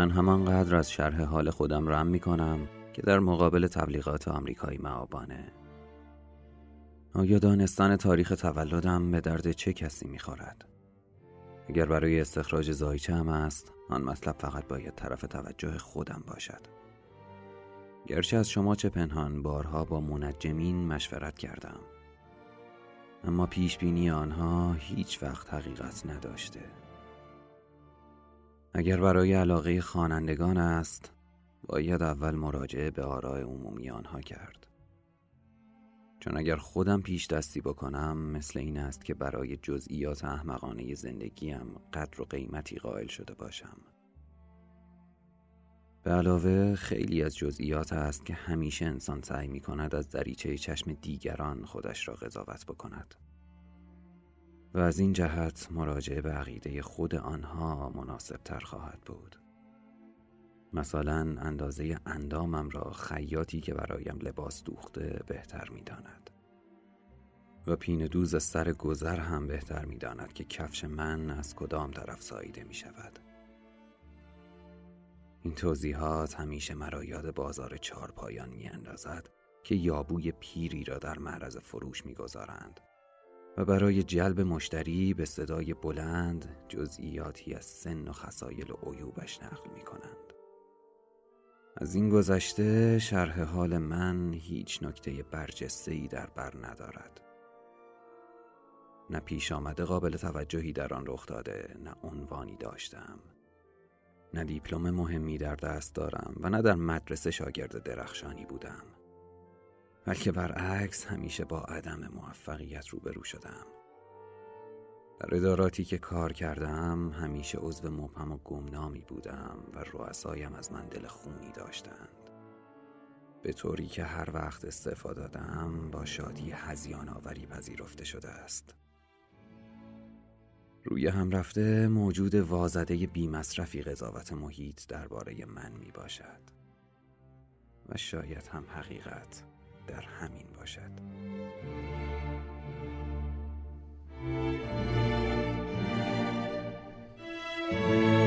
من همانقدر از شرح حال خودم رم می کنم که در مقابل تبلیغات آمریکایی معابانه. آیا دانستن تاریخ تولدم به درد چه کسی می‌خورد؟ اگر برای استخراج زایچه هم است آن مطلب فقط باید طرف توجه خودم باشد. گرچه از شما چه پنهان بارها با منجمین مشورت کردم. اما پیش بینی آنها هیچ وقت حقیقت نداشته. اگر برای علاقه خوانندگان است باید اول مراجعه به آراء عمومی آنها کرد. چون اگر خودم پیش دستی بکنم مثل این است که برای جزئیات احمقانه زندگیم قدر و قیمتی قائل شده باشم. به علاوه خیلی از جزئیات است که همیشه انسان سعی می کند از دریچه چشم دیگران خودش را قضاوت بکند. و از این جهت مراجعه به عقیده خود آنها مناسب تر خواهد بود مثلا اندازه اندامم را خیاطی که برایم لباس دوخته بهتر می داند. و پین دوز سر گذر هم بهتر می داند که کفش من از کدام طرف ساییده می شود. این توضیحات همیشه مرا یاد بازار چهار پایان می اندازد که یابوی پیری را در معرض فروش می گذارند برای جلب مشتری به صدای بلند جزئیاتی از سن و خسایل و عیوبش نقل می کنند. از این گذشته شرح حال من هیچ نکته برجسته ای در بر ندارد. نه پیش آمده قابل توجهی در آن رخ داده نه عنوانی داشتم نه دیپلم مهمی در دست دارم و نه در مدرسه شاگرد درخشانی بودم بلکه برعکس همیشه با عدم موفقیت روبرو شدم. در اداراتی که کار کردم همیشه عضو مبهم و گمنامی بودم و رؤسایم از من دل خونی داشتند. به طوری که هر وقت استفاده دادم با شادی هزیان آوری پذیرفته شده است. روی هم رفته موجود وازده بی مصرفی قضاوت محیط درباره من می باشد و شاید هم حقیقت. در همین باشد. قبل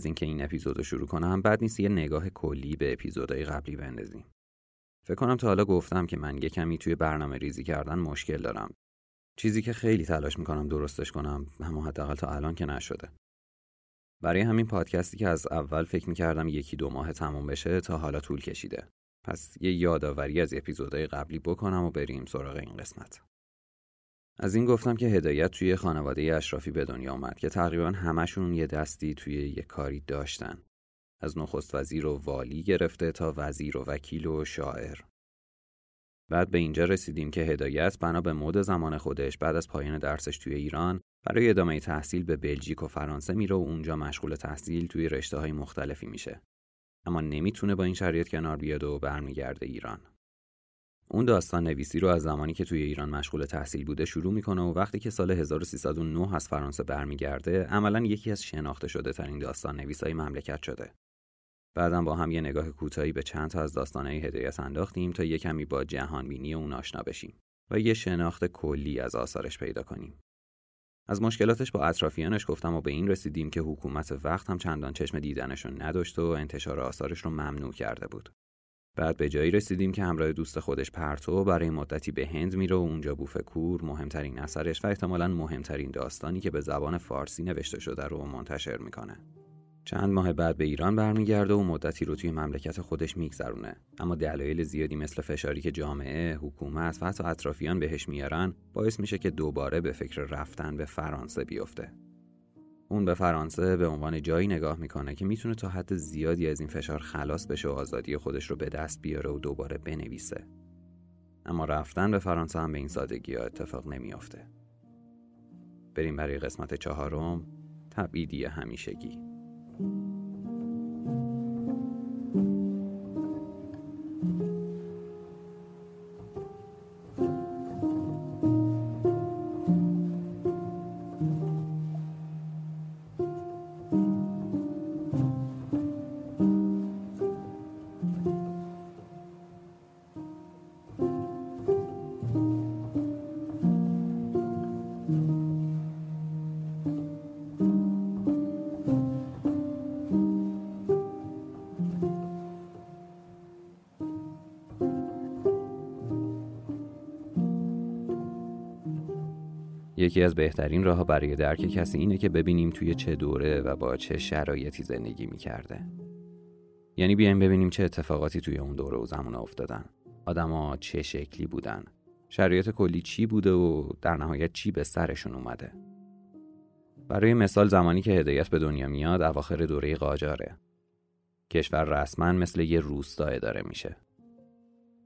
از اینکه این اپیزود رو شروع کنم بعد نیست یه نگاه کلی به اپیزودهای قبلی بندازیم. فکر کنم تا حالا گفتم که من یه کمی توی برنامه ریزی کردن مشکل دارم. چیزی که خیلی تلاش می‌کنم درستش کنم اما حداقل تا الان که نشده. برای همین پادکستی که از اول فکر می‌کردم یکی دو ماه تموم بشه تا حالا طول کشیده. پس یه یادآوری از اپیزودهای قبلی بکنم و بریم سراغ این قسمت. از این گفتم که هدایت توی خانواده اشرافی به دنیا آمد که تقریبا همشون یه دستی توی یه کاری داشتن. از نخست وزیر و والی گرفته تا وزیر و وکیل و شاعر. بعد به اینجا رسیدیم که هدایت بنا به مد زمان خودش بعد از پایان درسش توی ایران برای ادامه تحصیل به بلژیک و فرانسه میره و اونجا مشغول تحصیل توی رشته های مختلفی میشه. اما نمی‌تونه با این شرایط کنار بیاد و برمیگرده ایران. اون داستان نویسی رو از زمانی که توی ایران مشغول تحصیل بوده شروع می‌کنه و وقتی که سال 1309 از فرانسه برمیگرده عملا یکی از شناخته شده ترین داستان نویسای مملکت شده. بعدم با هم یه نگاه کوتاهی به چند تا از داستانهای هدایت انداختیم تا یه کمی با جهانبینی اون آشنا بشیم و یه شناخت کلی از آثارش پیدا کنیم. از مشکلاتش با اطرافیانش گفتم و به این رسیدیم که حکومت وقت هم چندان چشم دیدنشون نداشت و انتشار آثارش رو ممنوع کرده بود. بعد به جایی رسیدیم که همراه دوست خودش پرتو برای مدتی به هند میره و اونجا بوفکور مهمترین اثرش و احتمالا مهمترین داستانی که به زبان فارسی نوشته شده رو منتشر می‌کنه. چند ماه بعد به ایران برمیگرده و مدتی رو توی مملکت خودش میگذرونه اما دلایل زیادی مثل فشاری که جامعه، حکومت و حتی اطرافیان بهش میارن باعث میشه که دوباره به فکر رفتن به فرانسه بیفته. اون به فرانسه به عنوان جایی نگاه می‌کنه که می‌تونه تا حد زیادی از این فشار خلاص بشه و آزادی خودش رو به دست بیاره و دوباره بنویسه. اما رفتن به فرانسه هم به این سادگی ها اتفاق نمیافته. بریم برای قسمت چهارم تبعیدی همیشگی. یکی از بهترین راه برای درک کسی اینه که ببینیم توی چه دوره و با چه شرایطی زندگی می‌کرده. یعنی بیایم ببینیم چه اتفاقاتی توی اون دوره و زمان افتادن. آدما چه شکلی بودن. شرایط کلی چی بوده و در نهایت چی به سرشون اومده. برای مثال زمانی که هدایت به دنیا میاد اواخر دوره قاجاره. کشور رسما مثل یه روستا اداره میشه.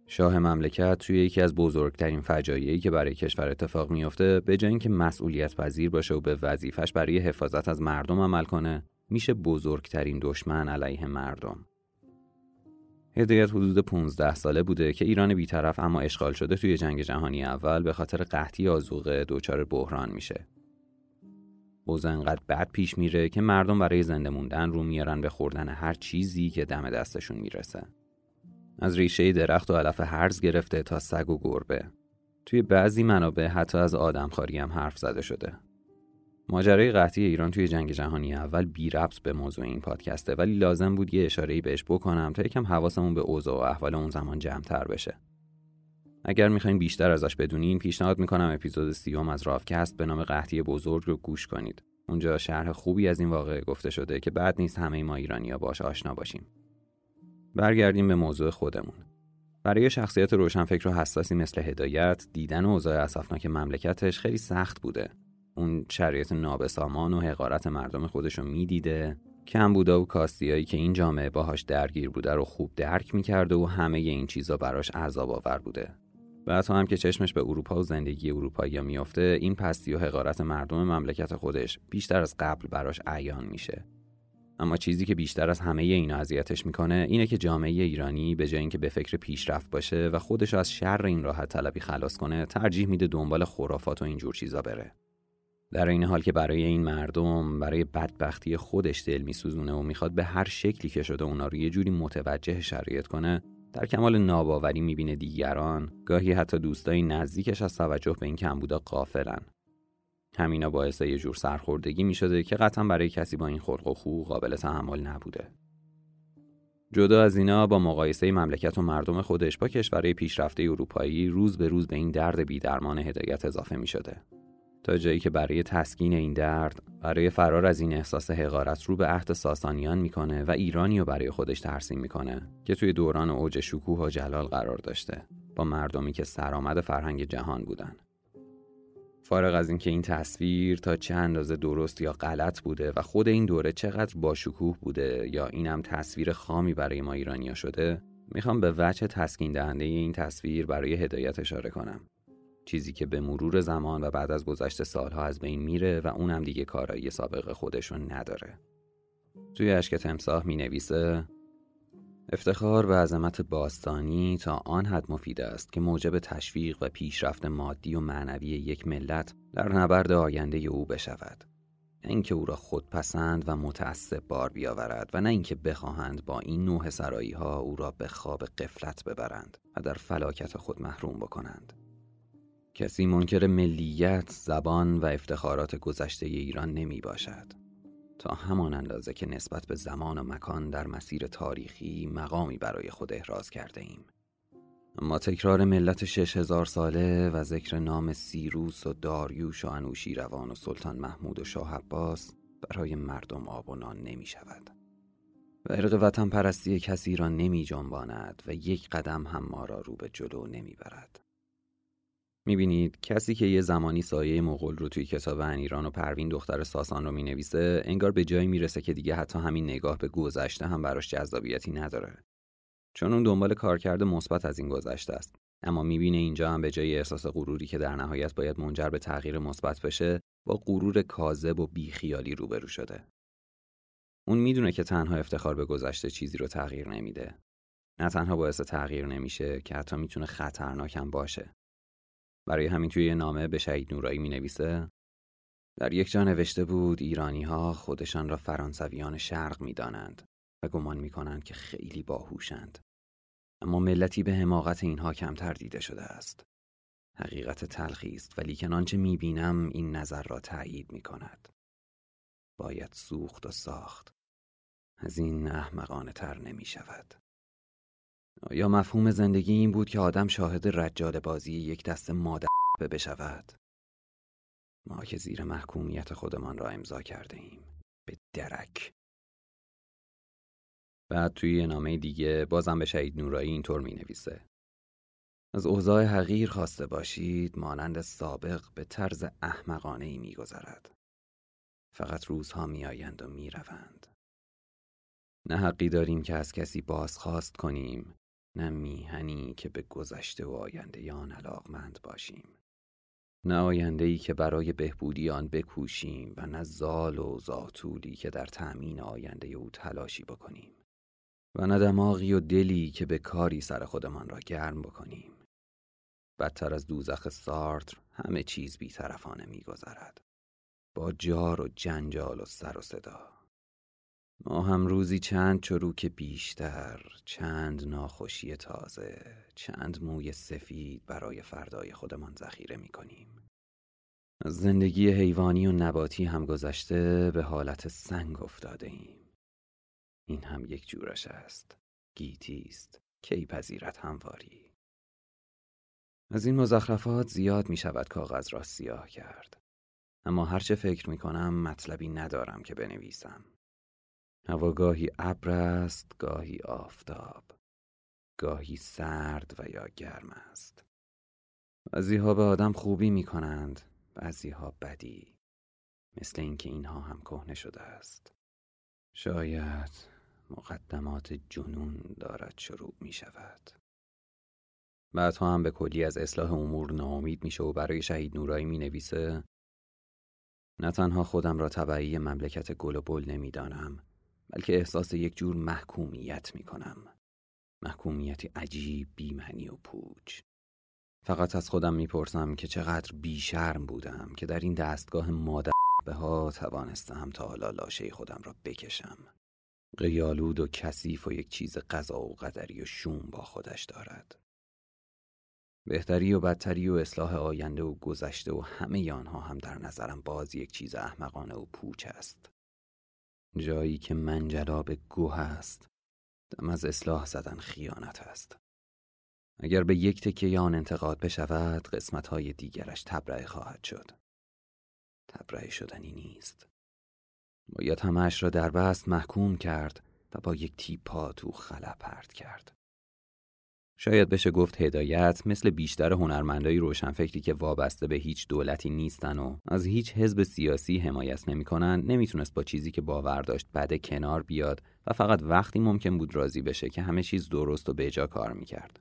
شاه مملکت توی یکی از بزرگترین فجایعی که برای کشور اتفاق میافته به جای اینکه مسئولیت پذیر باشه و به وظیفش برای حفاظت از مردم عمل کنه میشه بزرگترین دشمن علیه مردم. هدایت حدود 15 ساله بوده که ایران بیطرف اما اشغال شده توی جنگ جهانی اول به خاطر قحطی آزوقه دچار بحران میشه. اوضاع انقدر بد پیش میره که مردم برای زنده موندن رو میارن به خوردن هر چیزی که دم دستشون می‌رسه. از ریشه درخت و علف هرز گرفته تا سگ و گربه. توی بعضی منابع حتی از آدمخواری هم حرف زده شده. ماجرای قحطی ایران توی جنگ جهانی اول بی ربط به موضوع این پادکسته ولی لازم بود یه اشاره‌ای بهش بکنم تا یکم حواسمون به اوضاع و احوال اون زمان جمعتر بشه. اگر می‌خواین بیشتر ازش بدونین پیشنهاد می‌کنم اپیزود سیوم از رافکست به نام قحطی بزرگ رو گوش کنید. اونجا شرح خوبی از این واقعه گفته شده که بعد نیست همه ما ایرانیا باش آشنا باشیم. برگردیم به موضوع خودمون. برای شخصیت روشنفکر و حساسی مثل هدایت دیدن اوضاع اسفناک مملکتش خیلی سخت بوده. اون شرایط نابسامان و حقارت مردم خودش رو می‌دیده کم بودا و کاستیایی که این جامعه باهاش درگیر بوده رو خوب درک می‌کرده و همه این چیزا براش عذاب آور بوده. بعد هم که چشمش به اروپا و زندگی اروپایی میافته این پستی و حقارت مردم مملکت خودش بیشتر از قبل براش عیان میشه اما چیزی که بیشتر از همه اینا اذیتش می‌کنه اینه که جامعه ایرانی به جای اینکه به فکر پیشرفت باشه و خودش از شر این راحت طلبی خلاص کنه ترجیح میده دنبال خرافات و اینجور چیزا بره. در این حال که برای این مردم برای بدبختی خودش دل میسوزونه و می‌خواد به هر شکلی که شده اونا رو یه جوری متوجه شرایط کنه در کمال ناباوری می‌بینه دیگران. گاهی حتی دوستای نزدیکش از توجه به این کمبودا قافلن همینا باعث یه جور سرخوردگی می شده که قطعا برای کسی با این خلق و خو قابل تحمل نبوده. جدا از اینا با مقایسه مملکت و مردم خودش با کشورهای پیشرفته اروپایی روز به روز به این درد بیدرمان هدایت اضافه می شده. تا جایی که برای تسکین این درد برای فرار از این احساس حقارت رو به عهد ساسانیان می‌کنه و ایرانی رو برای خودش ترسیم می‌کنه که توی دوران اوج شکوه و جلال قرار داشته با مردمی که سرآمد فرهنگ جهان بودن فارغ از اینکه این تصویر تا چه اندازه درست یا غلط بوده و خود این دوره چقدر باشکوه بوده یا اینم تصویر خامی برای ما ایرانیا شده می‌خوام به وجه تسکین دهنده این تصویر برای هدایت اشاره کنم. چیزی که به مرور زمان و بعد از گذشت سالها از بین میره و اونم دیگه کارایی سابق خودشون نداره. توی اشک تمساح می نویسه افتخار به عظمت باستانی تا آن حد مفید است که موجب تشویق و پیشرفت مادی و معنوی یک ملت در نبرد آینده او بشود. نه اینکه او را خودپسند و متعصب بار بیاورد و نه اینکه بخواهند با این نوع سرایی ها او را به خواب قفلت ببرند و در فلاکت خود محروم بکنند. کسی منکر ملیت، زبان و افتخارات گذشته ایران نمی باشد تا همان اندازه که نسبت به زمان و مکان در مسیر تاریخی مقامی برای خود احراز کرده ایم. اما تکرار ملت شش هزار ساله و ذکر نام سیروس و داریوش و انوشی روان و سلطان محمود و شاه عباس برای مردم آب و نان نمی شود. و ارق وطن پرستی کسی را نمی جنباند و یک قدم هم ما را رو به جلو نمی برد. می‌بینید کسی که یه زمانی سایه مغول رو توی کتاب ایران و پروین دختر ساسان رو می‌نویسه انگار به جایی می‌رسه که دیگه حتی همین نگاه به گذشته هم براش جذابیتی نداره. چون اون دنبال کارکرد مثبت از این گذشته است. اما می‌بینه اینجا هم به جای احساس غروری که در نهایت باید منجر به تغییر مثبت بشه با غرور کاذب و بیخیالی روبرو شده. اون می‌دونه که تنها افتخار به گذشته چیزی رو تغییر نمیده. نه تنها باعث تغییر نمیشه که حتی می‌تونه خطرناکم باشه. برای همین توی نامه به شهید نورایی می نویسه در یک جا نوشته بود ایرانی ها خودشان را فرانسویان شرق می دانند و گمان می کنند که خیلی باهوشند. اما ملتی به حماقت اینها کمتر دیده شده است. حقیقت تلخی است ولی که آنچه می بینم این نظر را تایید می کند. باید سوخت و ساخت. از این احمقانه تر نمی شود. یا مفهوم زندگی این بود که آدم شاهد رجال بازی یک دست مادر بشود؟ ما که زیر محکومیت خودمان را امضا کرده ایم. به درک. بعد توی نامه دیگه بازم به شهید نورایی اینطور می نویسه از اوضاع حقیر خواسته باشید مانند سابق به طرز احمقانه ای می گذرد. فقط روزها می آیند و می روند. نه حقی داریم که از کسی بازخواست کنیم. نه میهنی که به گذشته و آینده آن علاقمند باشیم. نه آینده ای که برای بهبودی آن بکوشیم و نه زال و زاتولی که در تأمین آینده او تلاشی بکنیم. و نه دماغی و دلی که به کاری سر خودمان را گرم بکنیم. بدتر از دوزخ سارتر همه چیز بیطرفانه میگذرد. با جار و جنجال و سر و صدا. ما هم روزی چند چروک بیشتر چند ناخوشی تازه چند موی سفید برای فردای خودمان ذخیره می کنیم زندگی حیوانی و نباتی هم گذشته به حالت سنگ افتاده ایم. این هم یک جورش است. گیتی است. کی پذیرت همواری؟ از این مزخرفات زیاد می شود کاغذ را سیاه کرد. اما هرچه فکر می کنم مطلبی ندارم که بنویسم. هوا گاهی ابر است گاهی آفتاب گاهی سرد و یا گرم است. بعضی ها به آدم خوبی می کنند بعضی ها بدی مثل اینکه اینها هم کهنه شده است. شاید مقدمات جنون دارد شروع می شود بعدها هم به کلی از اصلاح امور ناامید میشه و برای شهید نورایی می نویسه نه تنها خودم را طبعی مملکت گل و بل نمی‌دانم بلکه احساس یک جور محکومیت می کنم. محکومیتی عجیب بیمعنی و پوچ. فقط از خودم می‌پرسم که چقدر بیشرم بودم که در این دستگاه مادر به ها توانستم تا حالا لاشه خودم را بکشم. قیالود و کثیف و یک چیز قضا و قدری و شوم با خودش دارد. بهتری و بدتری و اصلاح آینده و گذشته و همه آنها هم در نظرم باز یک چیز احمقانه و پوچ است. جایی که منجلاب گوه است دم از اصلاح زدن خیانت است. اگر به یک تکه آن انتقاد بشود قسمت های دیگرش تبرئه خواهد شد. تبرئه شدنی نیست. باید همش را در بست محکوم کرد و با یک تیپا تو خلا پرد کرد. شاید بشه گفت هدایت مثل بیشتر هنرمندای روشنفکری که وابسته به هیچ دولتی نیستن و از هیچ حزب سیاسی حمایت نمی‌کنن نمی‌تونست با چیزی که باور داشت بعد کنار بیاد و فقط وقتی ممکن بود راضی بشه که همه چیز درست و بجا کار می‌کرد.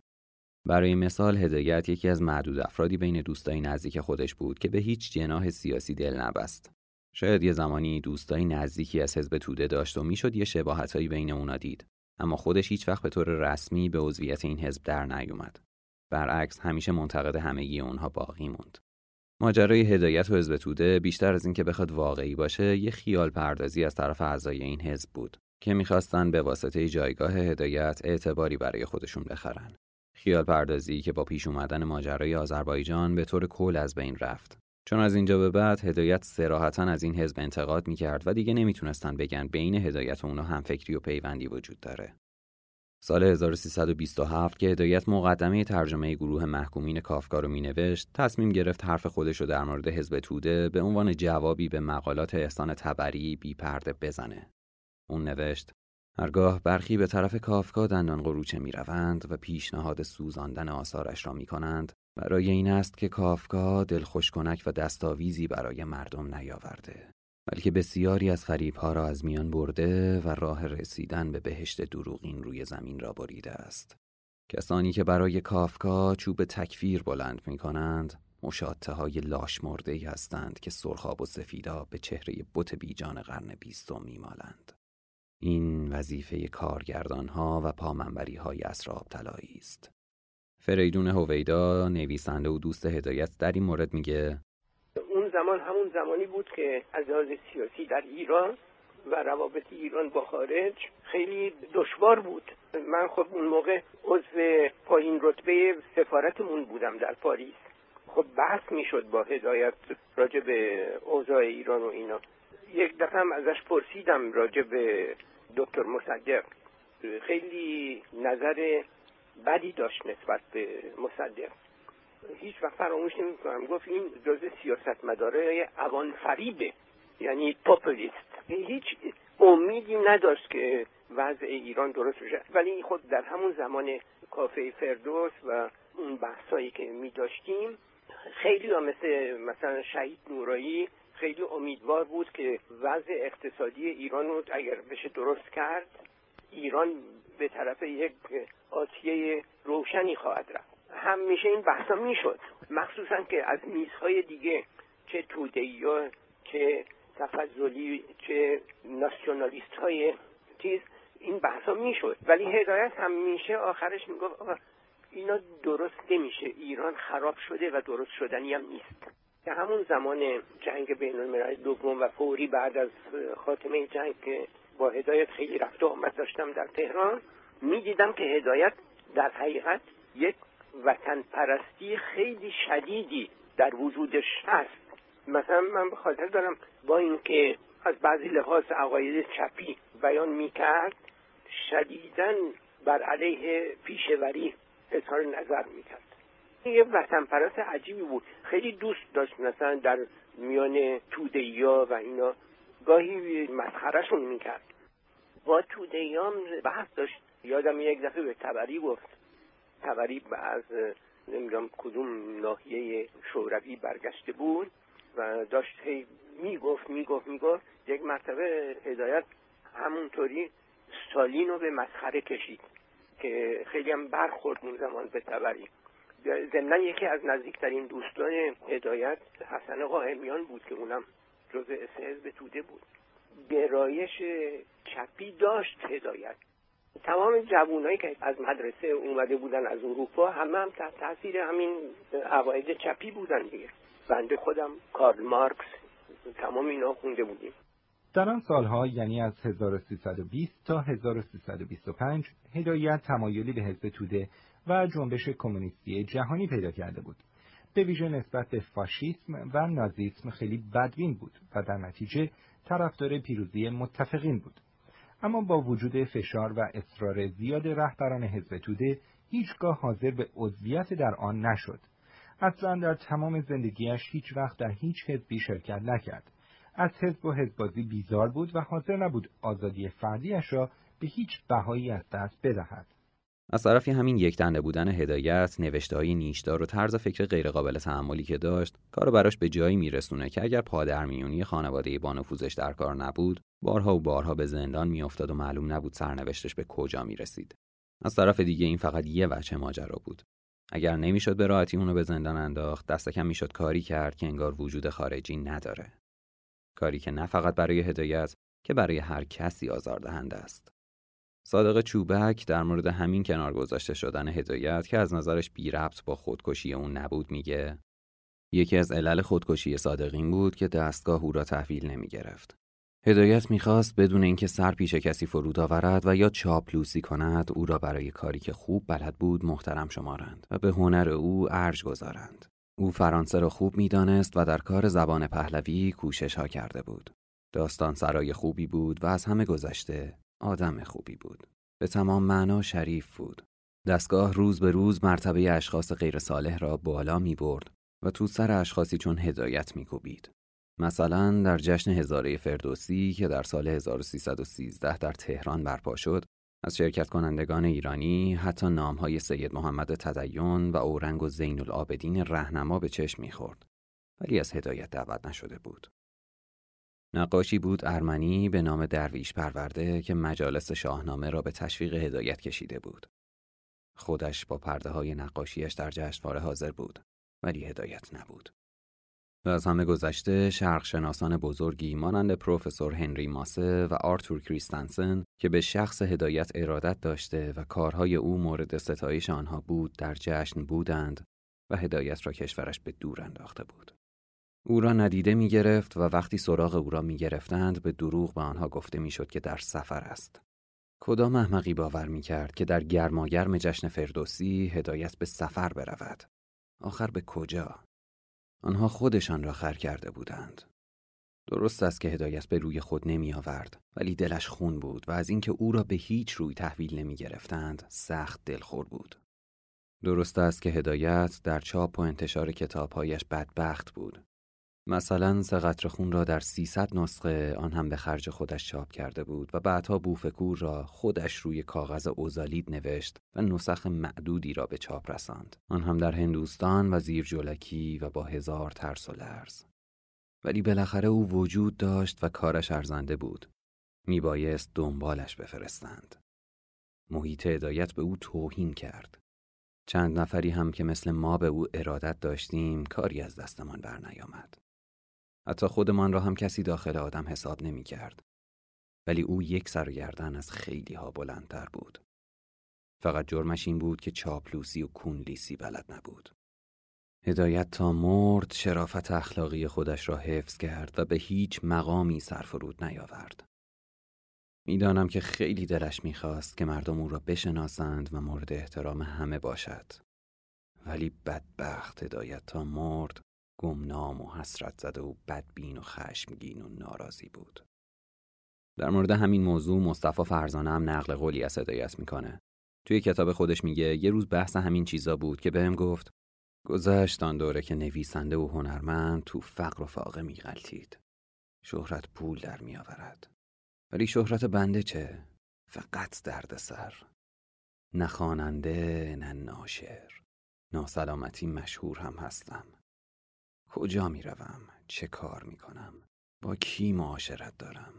برای مثال هدایت یکی از معدود افرادی بین دوستای نزدیک خودش بود که به هیچ جناح سیاسی دل نبست. شاید یه زمانی دوستای نزدیکی از حزب توده داشت و می‌شد یه شباهتایی بین اونا دید. اما خودش هیچ وقت به طور رسمی به عضویت این حزب در نیومد. برعکس همیشه منتقد همگی اونها باقی موند. ماجرای هدایت و حزب توده بیشتر از اینکه بخواد واقعی باشه یه خیال پردازی از طرف اعضای این حزب بود که می‌خواستن به واسطه جایگاه هدایت اعتباری برای خودشون بخرن. خیال پردازی که با پیش اومدن ماجرای آذربایجان به طور کل از بین رفت. چون از اینجا به بعد هدایت سراحتا از این حزب انتقاد می‌کرد و دیگه نمی‌تونستن بگن بین هدایت و اونا همفکری و پیوندی وجود داره. سال 1327 که هدایت مقدمه ترجمه گروه محکومین کافکا رو مینوشت تصمیم گرفت حرف خودش رو در مورد حزب توده به عنوان جوابی به مقالات احسان تبری بی پرده بزنه. اون نوشت هرگاه برخی به طرف کافکا دندان قروچه می روند و پیشنهاد سوزاندن آثارش را می کنند برای این است که کافکا دلخوش کنک و دستاویزی برای مردم نیاورده بلکه بسیاری از فریبها را از میان برده و راه رسیدن به بهشت دروغین روی زمین را بریده است کسانی که برای کافکا چوب تکفیر بلند می کنند مشاته های لاش مرده هستند که سرخاب و سفیدا به چهره بت بیجان قرن بیستم میمالند. این وظیفه کارگردان ها و پامنبری های اسراب طلایی است. فریدون هویدا نویسنده و دوست هدایت در این مورد میگه. اون زمان همون زمانی بود که از لحاظ سیاسی در ایران و روابط ایران با خارج خیلی دشوار بود. من خب اون موقع عضو پایین رتبه سفارتمون بودم در پاریس. خب بحث می‌شد با هدایت راجع به اوضاع ایران و اینا. یک دفعه هم ازش پرسیدم راجع به دکتر مصدق. خیلی نظر بدی داشت نسبت به مصدق. هیچ وقت فراموش نمی کنم گفت این جز سیاست مداره اوان فریبه یعنی پاپولیست. هیچ امیدی نداشت که وضع ایران درست بشه. ولی خود در همون زمان کافه فردوس و اون بحثایی که می داشتیم خیلی ها مثل مثلا شهید نورایی خیلی امیدوار بود که وضع اقتصادی ایران رو اگر بشه درست کرد ایران به طرف یک آتیه روشنی خواهد رفت. همیشه این بحثا می‌شد. مخصوصا که از میزهای دیگه چه تودهی چه تفضلی چه ناسیونالیست های چیز این بحثا می‌شد. ولی هدایت همیشه آخرش می‌گفت اینا درست نمیشه. ایران خراب شده و درست شدنی هم نیست. که همون زمان جنگ بین الملل دوم و فوری بعد از خاتمه جنگ با هدایت خیلی رفت و آمد داشتم در تهران. می‌دیدم که هدایت در حقیقت یک وطن پرستی خیلی شدیدی در وجودش هست مثلا من به خاطر دارم با اینکه از بعضی لحاظ عقاید چپی بیان می‌کرد شدیدا بر علیه پیشوری اظهار نظر می‌کرد. یه وطن پرست عجیبی بود. خیلی دوست داشت مثلا در میان توده و اینا گاهی مسخرشون می‌کرد. با توده هم بحث داشت. یادم یک دفعه به تبری گفت. تبری از نمی‌دونم کدوم ناحیه شوروی برگشته بود و داشت هی می‌گفت می‌گفت می‌گفت. یک مرتبه هدایت همونطوری سالین رو به مسخره کشید که خیلی هم برخورد اون زمان به تبری. ضمنا یکی از نزدیکترین دوستان هدایت حسن قائمیان بود که اونم جز به توده بود. گرایش چپی داشت هدایت. تمام جوانایی که از مدرسه اومده بودن از اروپا همه هم تحت تاثیر همین عقاید چپی بودن دیگه. بنده خودم کارل مارکس تمام اینا خونده بودیم. در آن سالها یعنی از 1320 تا 1325 هدایت تمایلی به حزب توده و جنبش کمونیستی جهانی پیدا کرده بود. به ویژه نسبت به فاشیسم و نازیسم خیلی بدبین بود و در نتیجه طرفدار پیروزی متفقین بود. اما با وجود فشار و اصرار زیاد رهبران حزب توده هیچگاه حاضر به عضویت در آن نشد. اصلا در تمام زندگیش هیچ وقت در هیچ حزبی شرکت نکرد. از حزب و حزبازی بیزار بود و حاضر نبود آزادی فردیش را به هیچ بهایی از دست بدهد. از طرفی همین یک دنده بودن هدایت، نوشته های نیشدار و طرز فکر غیرقابل تحملی که داشت، کارو براش به جایی میرسونه که اگر پادرمیونی خانواده بانفوزش در کار نبود، بارها و بارها به زندان میافتاد و معلوم نبود سرنوشتش به کجا می‌رسید. از طرف دیگه این فقط یه وجه ماجرا بود. اگر نمی‌شد به راحتی اونو به زندان انداخت، دست کم می‌شد کاری کرد که انگار وجود خارجی نداره. کاری که نه فقط برای هدایت که برای هر کسی آزاردهنده است. صادق چوبک در مورد همین کنار گذاشته شدن هدایت که از نظرش بی ربط با خودکشی اون نبود میگه یکی از علل خودکشی صادقین بود که دستگاه او را تحویل نمی گرفت. هدایت می‌خواست بدون اینکه سر پیش کسی فرود آورد و یا چاپلوسی کند او را برای کاری که خوب بلد بود محترم شمارند و به هنر او ارج گذارند. او فرانسه را خوب می‌دانست و در کار زبان پهلوی کوشش ها کرده بود. داستان سرای خوبی بود و از همه گذشته آدم خوبی بود. به تمام معنا شریف بود. دستگاه روز به روز مرتبه اشخاص غیر صالح را بالا می برد و تو سر اشخاصی چون هدایت می کوبید. مثلا در جشن هزاره فردوسی که در سال 1313 در تهران برپا شد از شرکت کنندگان ایرانی حتی نامهای سید محمد تدیون و اورنگ و زین العابدین رهنما به چشم می‌خورد ولی از هدایت دعوت نشده بود. نقاشی بود ارمنی به نام درویش پرورده که مجالس شاهنامه را به تشویق هدایت کشیده بود. خودش با پرده های نقاشیش در جشنواره حاضر بود ولی هدایت نبود. و از همه گذشته شرق شناسان بزرگی مانند پروفسور هنری ماسه و آرتور کریستنسن که به شخص هدایت ارادت داشته و کارهای او مورد ستایش آنها بود در جشن بودند و هدایت را کشورش به دور انداخته بود. او را ندیده می گرفت و وقتی سراغ او را می گرفتند به دروغ به آنها گفته می شد که در سفر است. کدام احمقی باور می کرد که در گرماگرم جشن فردوسی هدایت به سفر برود؟ آخر به کجا؟ آنها خودشان را خر کرده بودند. درست است که هدایت به روی خود نمی آورد ولی دلش خون بود و از اینکه او را به هیچ روی تحویل نمی گرفتند سخت دلخور بود. درست است که هدایت در چاپ و انتشار کتابهایش بدبخت بود. مثلا سه خون را در 300 نسخه آن هم به خرج خودش چاپ کرده بود و بعدها بوفکور را خودش روی کاغذ اوزالید نوشت و نسخ معدودی را به چاپ رساند. آن هم در هندوستان و زیر جولکی و با هزار ترس و لرز. ولی بالاخره او وجود داشت و کارش ارزنده بود. میبایست دنبالش بفرستند. محیط هدایت به او توهین کرد. چند نفری هم که مثل ما به او ارادت داشتیم کاری از دستمان بر نیامد. حتی خودمان را هم کسی داخل آدم حساب نمی کرد. ولی او یک سرگردن از خیلی ها بلندتر بود. فقط جرمش این بود که چاپلوسی و کونلیسی بلد نبود. هدایت تا مرد شرافت اخلاقی خودش را حفظ کرد و به هیچ مقامی سرفرود نیاورد. می‌دانم که خیلی دلش می‌خواست که مردم او را بشناسند و مورد احترام همه باشد. ولی بدبخت هدایت تا مرد گمنام و حسرت زده و بدبین و خشمگین و ناراضی بود. در مورد همین موضوع مصطفی فرزانه هم نقل قولی از هدایت می‌کنه. توی کتاب خودش میگه یه روز بحث همین چیزا بود که بهم گفت گذشت آن دوره که نویسنده و هنرمند تو فقر و فاقه میغلطید. شهرت پول در میآورد. ولی شهرت بنده چه؟ فقط دردسر. نه خواننده نه ناشر. ناسلامتی مشهور هم هستم. کجا می روم؟ چه کار می کنم؟ با کی معاشرت دارم؟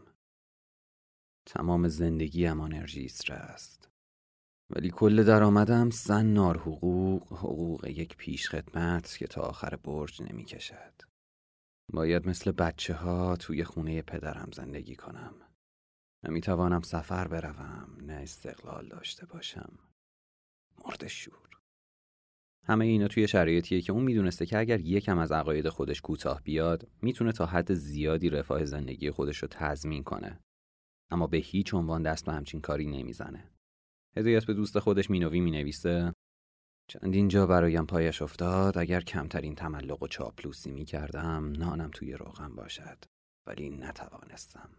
تمام زندگی انرژی است. ولی کل درآمدم سن نار حقوق حقوق یک پیش خدمت که تا آخر برج نمی کشد. باید مثل بچه ها توی خونه پدرم زندگی کنم. نمی توانم سفر بروم نه استقلال داشته باشم. مرد شور. همه اینا توی شرایطیه که اون می‌دونسته که اگر یکم از عقاید خودش کوتاه بیاد می‌تونه تا حد زیادی رفاه زندگی خودش رو تضمین کنه. اما به هیچ عنوان دست به همچین کاری نمی‌زنه. هدایت به دوست خودش مینوی می‌نویسه. چندین جا برایم پایش افتاد. اگر کمترین تملق و چاپلوسی می‌کردم نانم توی روغم باشد. ولی نتوانستم.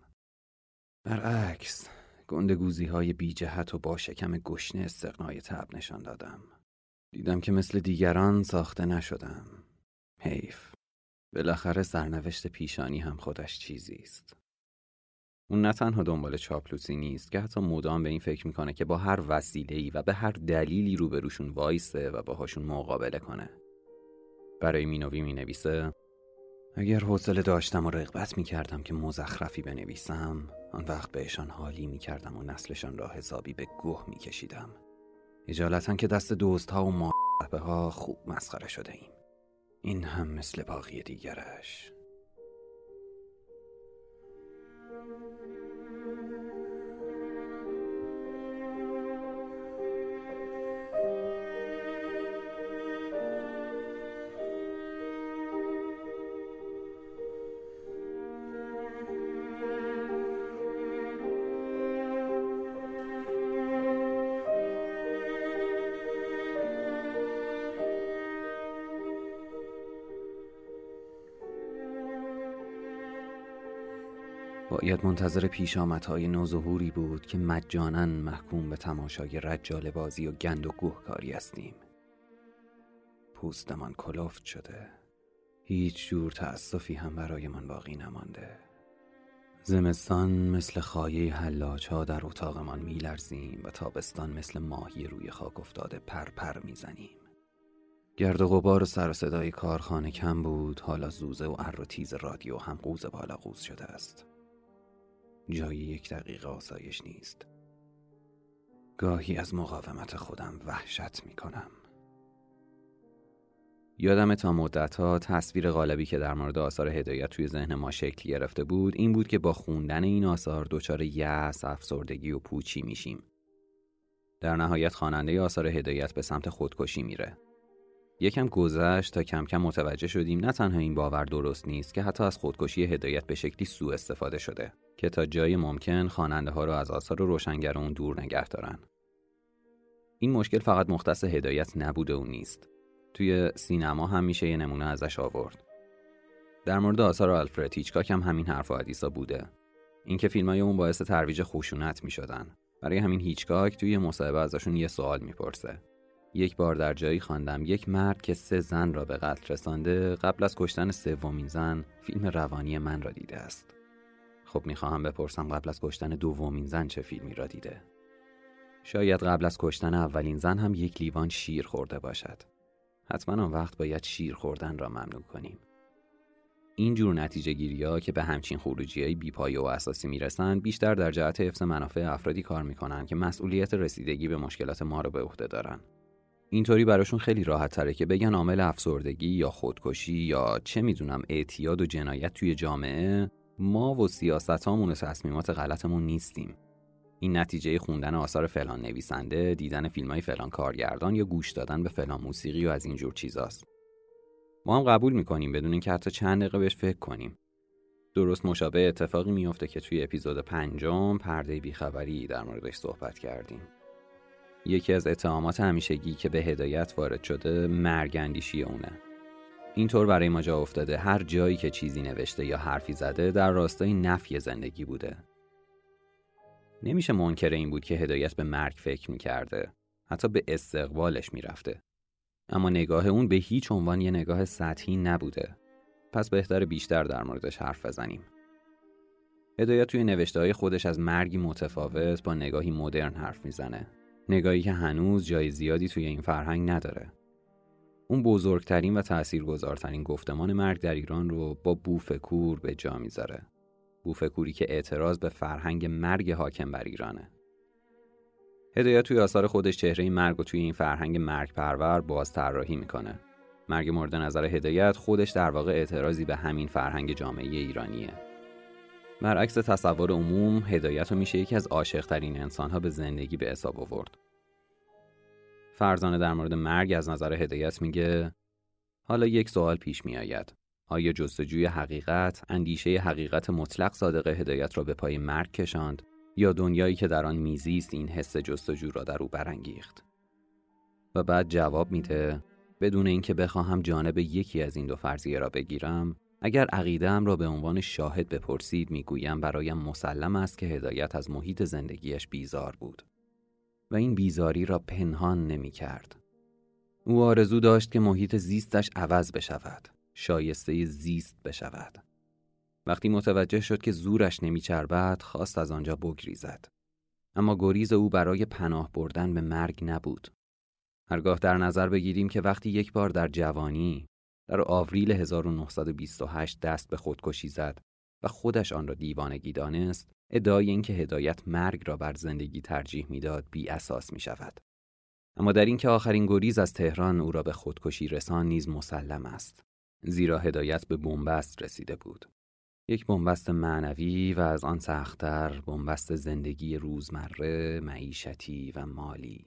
برعکس گندگوزی های بی جهت و با شکم گشنه استقنای تب نشان دادم. دیدم که مثل دیگران ساخته نشدم. حیف. بالاخره سرنوشت پیشانی هم خودش چیزی است. اون نه تنها دنبال چاپلوسی نیست که حتی مدام به این فکر می‌کنه که با هر وسیله‌ای و به هر دلیلی روبروشون وایسه و باهاشون مقابله کنه. برای مینوی می‌نویسه اگر حوصله داشتم و رغبت می‌کردم که مزخرفی بنویسم آن وقت بهشان حالی می‌کردم و نسلشان را حسابی به گوه میکشیدم اجالتا که دست دوست ها و مابه ها خوب مسخره شده ایم. این هم مثل باقی دیگرش. باید منتظر پیش آمدهای نوظهوری بود که مجانا محکوم به تماشای رجال بازی و گند و گوه کاری هستیم. پوستمان کلفت شده. هیچ جور تأسفی هم برایمان باقی نمانده. زمستان مثل خایه حلاج ها در اتاقمان میلرزیم و تابستان مثل ماهی روی خاک افتاده پر پر می‌زنیم. گرد و غبار و سر صدای کارخانه کم بود حالا زوزه و ار و تیز رادیو هم قوز بالا قوز شده است. جای یک دقیقه آسایش نیست. گاهی از مقاومت خودم وحشت می کنم یادم تا مدتها تصویر غالبی که در مورد آثار هدایت توی ذهن ما شکل گرفته بود این بود که با خوندن این آثار دچار یأس افسردگی و پوچی میشیم. در نهایت خواننده آثار هدایت به سمت خودکشی میره. یکم گذشت تا کم کم متوجه شدیم نه تنها این باور درست نیست که حتی از خودکشی هدایت به شکلی سوء استفاده شده. که تا جای ممکن خواننده ها را از آثار روشنگر اون دور نگه دارن. این مشکل فقط مختص هدایت نبوده و نیست. توی سینما هم میشه یه نمونه ازش آورد. در مورد آثار آلفرد هیچکاک هم همین حرف و بوده. اینکه فیلم های اون باعث ترویج خشونت می برای همین هیچکاک توی مصاحبه ازشون یه سوال می‌پرسه. یک بار در جایی خواندم یک مرد که سه زن را به قتل رسانده قبل از کشتن سومین زن فیلم روانی من را دیده است خب می‌خواهم بپرسم قبل از کشتن دومین زن چه فیلمی را دیده؟ شاید قبل از کشتن اولین زن هم یک لیوان شیر خورده باشد. حتما آن وقت باید شیر خوردن را ممنوع کنیم. این جور نتیجه گیری ها که به همچین خروجی های بیپایه و اساسی می‌رسند بیشتر در جهت حفظ منافع افرادی کار می‌کنن که مسئولیت رسیدگی به مشکلات ما را به عهده دارن اینطوری براشون خیلی راحت تره که بگن عامل افسردگی یا خودکشی یا چه می‌دونم اعتیاد و جنایت توی جامعه ما و سیاست و تصمیمات غلطمون نیستیم این نتیجه خوندن آثار فلان نویسنده، دیدن فیلم های فلان کارگردان یا گوش دادن به فلان موسیقی و از اینجور چیزاست. ما هم قبول می‌کنیم بدون اینکه حتی چند دقیقه بهش فکر کنیم. درست مشابه اتفاقی میفته که توی اپیزود پنجم پرده بیخبری در موردش صحبت کردیم. یکی از اتهامات همیشگی که به هدایت وارد شده مرگندیشی اونه. اینطور برای ما جا افتاده هر جایی که چیزی نوشته یا حرفی زده در راستای نفی زندگی بوده. نمیشه منکر این بود که هدایت به مرگ فکر می‌کرده. حتی به استقبالش می‌رفته. اما نگاه اون به هیچ عنوان یه نگاه سطحی نبوده. پس بهتر بیشتر در موردش حرف بزنیم. هدایت توی نوشته های خودش از مرگی متفاوت با نگاهی مدرن حرف می‌زنه. نگاهی که هنوز جای زیادی توی این فرهنگ نداره. اون بزرگترین و تاثیرگذارترین گفتمان مرگ در ایران رو با بوفکور به جا می‌ذاره. بوفکوری که اعتراض به فرهنگ مرگ حاکم بر ایرانه. هدایت توی آثار خودش چهره مرگ و توی این فرهنگ مرگ پرور باز طراحی می‌کنه. مرگ مورد نظر هدایت خودش در واقع اعتراضی به همین فرهنگ جامعه ایرانیه. برعکس تصور عموم هدایت رو میشه یکی از عاشقترین انسانها به زندگی به حساب آورد. فرزانه در مورد مرگ از نظر هدایت میگه حالا یک سوال پیش میآید. آیا جستجوی حقیقت اندیشه حقیقت مطلق صادق هدایت را به پای مرگ کشاند یا دنیایی که در آن میزیست این حس جستجو را در او برانگیخت و بعد جواب میده بدون اینکه بخواهم جانب یکی از این دو فرضیه را بگیرم اگر عقیدم را به عنوان شاهد بپرسید می‌گویم برایم مسلم است که هدایت از محیط زندگیش بیزار بود و این بیزاری را پنهان نمی کرد. او آرزو داشت که محیط زیستش عوض بشود شایسته زیست بشود. وقتی متوجه شد که زورش نمیچربد خواست از آنجا بگریزد. اما گریز او برای پناه بردن به مرگ نبود. هرگاه در نظر بگیریم که وقتی یک بار در جوانی در آوریل 1928 دست به خودکشی زد و خودش آن را دیوانگی دانست ادعای اینکه هدایت مرگ را بر زندگی ترجیح می‌داد بی اساس می شود. اما در اینکه آخرین گریز از تهران او را به خودکشی رسان نیز مسلم است. زیرا هدایت به بنبست رسیده بود. یک بنبست معنوی و از آن سختتر بنبست زندگی روزمره، معیشتی و مالی.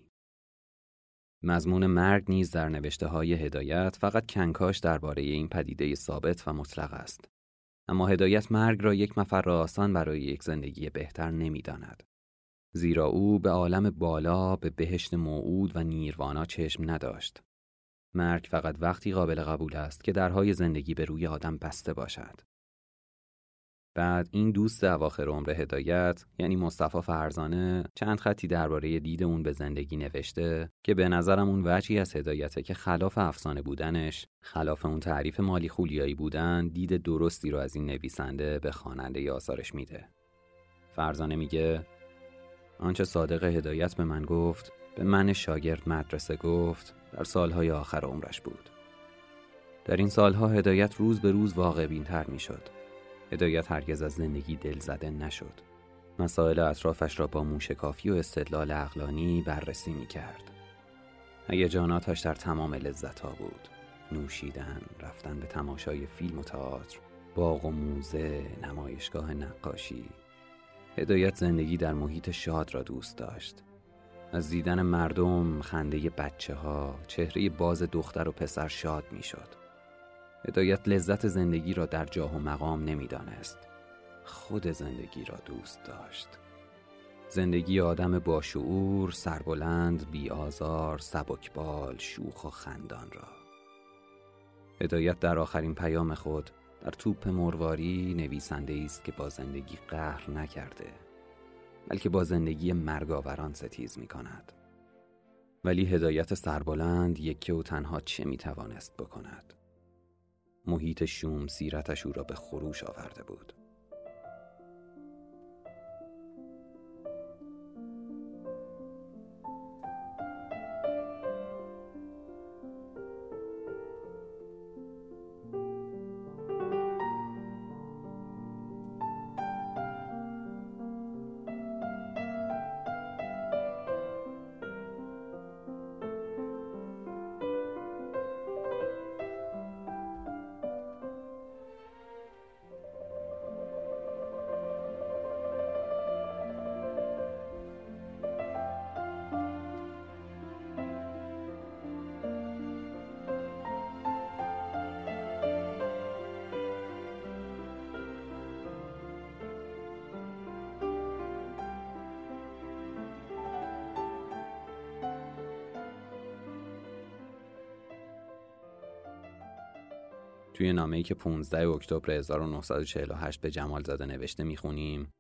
مضمون مرگ نیز در نوشته های هدایت فقط کنکاش درباره این پدیده ثابت و مطلق است. اما هدایت مرگ را یک مفر آسان برای یک زندگی بهتر نمی‌داند. زیرا او به عالم بالا به بهشت موعود و نیروانا چشم نداشت. مرگ فقط وقتی قابل قبول است که درهای زندگی به روی آدم بسته باشد. بعد این دوست اواخر عمر هدایت یعنی مصطفی فرزانه چند خطی درباره دید اون به زندگی نوشته که به نظرم اون وجهی از هدایته که خلاف افسانه بودنش خلاف اون تعریف مالی خولیایی بودن دید درستی رو از این نویسنده به خواننده آثارش میده. فرزانه میگه آنچه صادق هدایت به من گفت به من شاگرد مدرسه گفت در سالهای آخر عمرش بود. در این سالها هدایت روز به روز واقع بینتر می شد هدایت هرگز از زندگی دل زده نشد. مسائل اطرافش را با موشکافی و استدلال اقلانی بررسی می کرد جاناتش در تمام لذت ها بود نوشیدن، رفتن به تماشای فیلم و تئاتر، باغ و موزه، نمایشگاه نقاشی هدایت زندگی در محیط شاد را دوست داشت. از دیدن مردم خنده بچه ها چهره باز دختر و پسر شاد می شد هدایت لذت زندگی را در جاه و مقام نمی‌دانست. خود زندگی را دوست داشت. زندگی آدم باشعور، سربلند، بیآزار، سبکبال، شوخ و خندان را. هدایت در آخرین پیام خود در توپ مرواری نویسنده است که با زندگی قهر نکرده بلکه با زندگی مرگاوران ستیز می کند. ولی هدایت سربلند یکه و تنها چه می‌توانست بکند؟ محیط شوم سیرتش او را به خروش آورده بود. توی نامه‌ای که 15 اکتبر 1948 به جمال زاده نوشته می‌خونیم.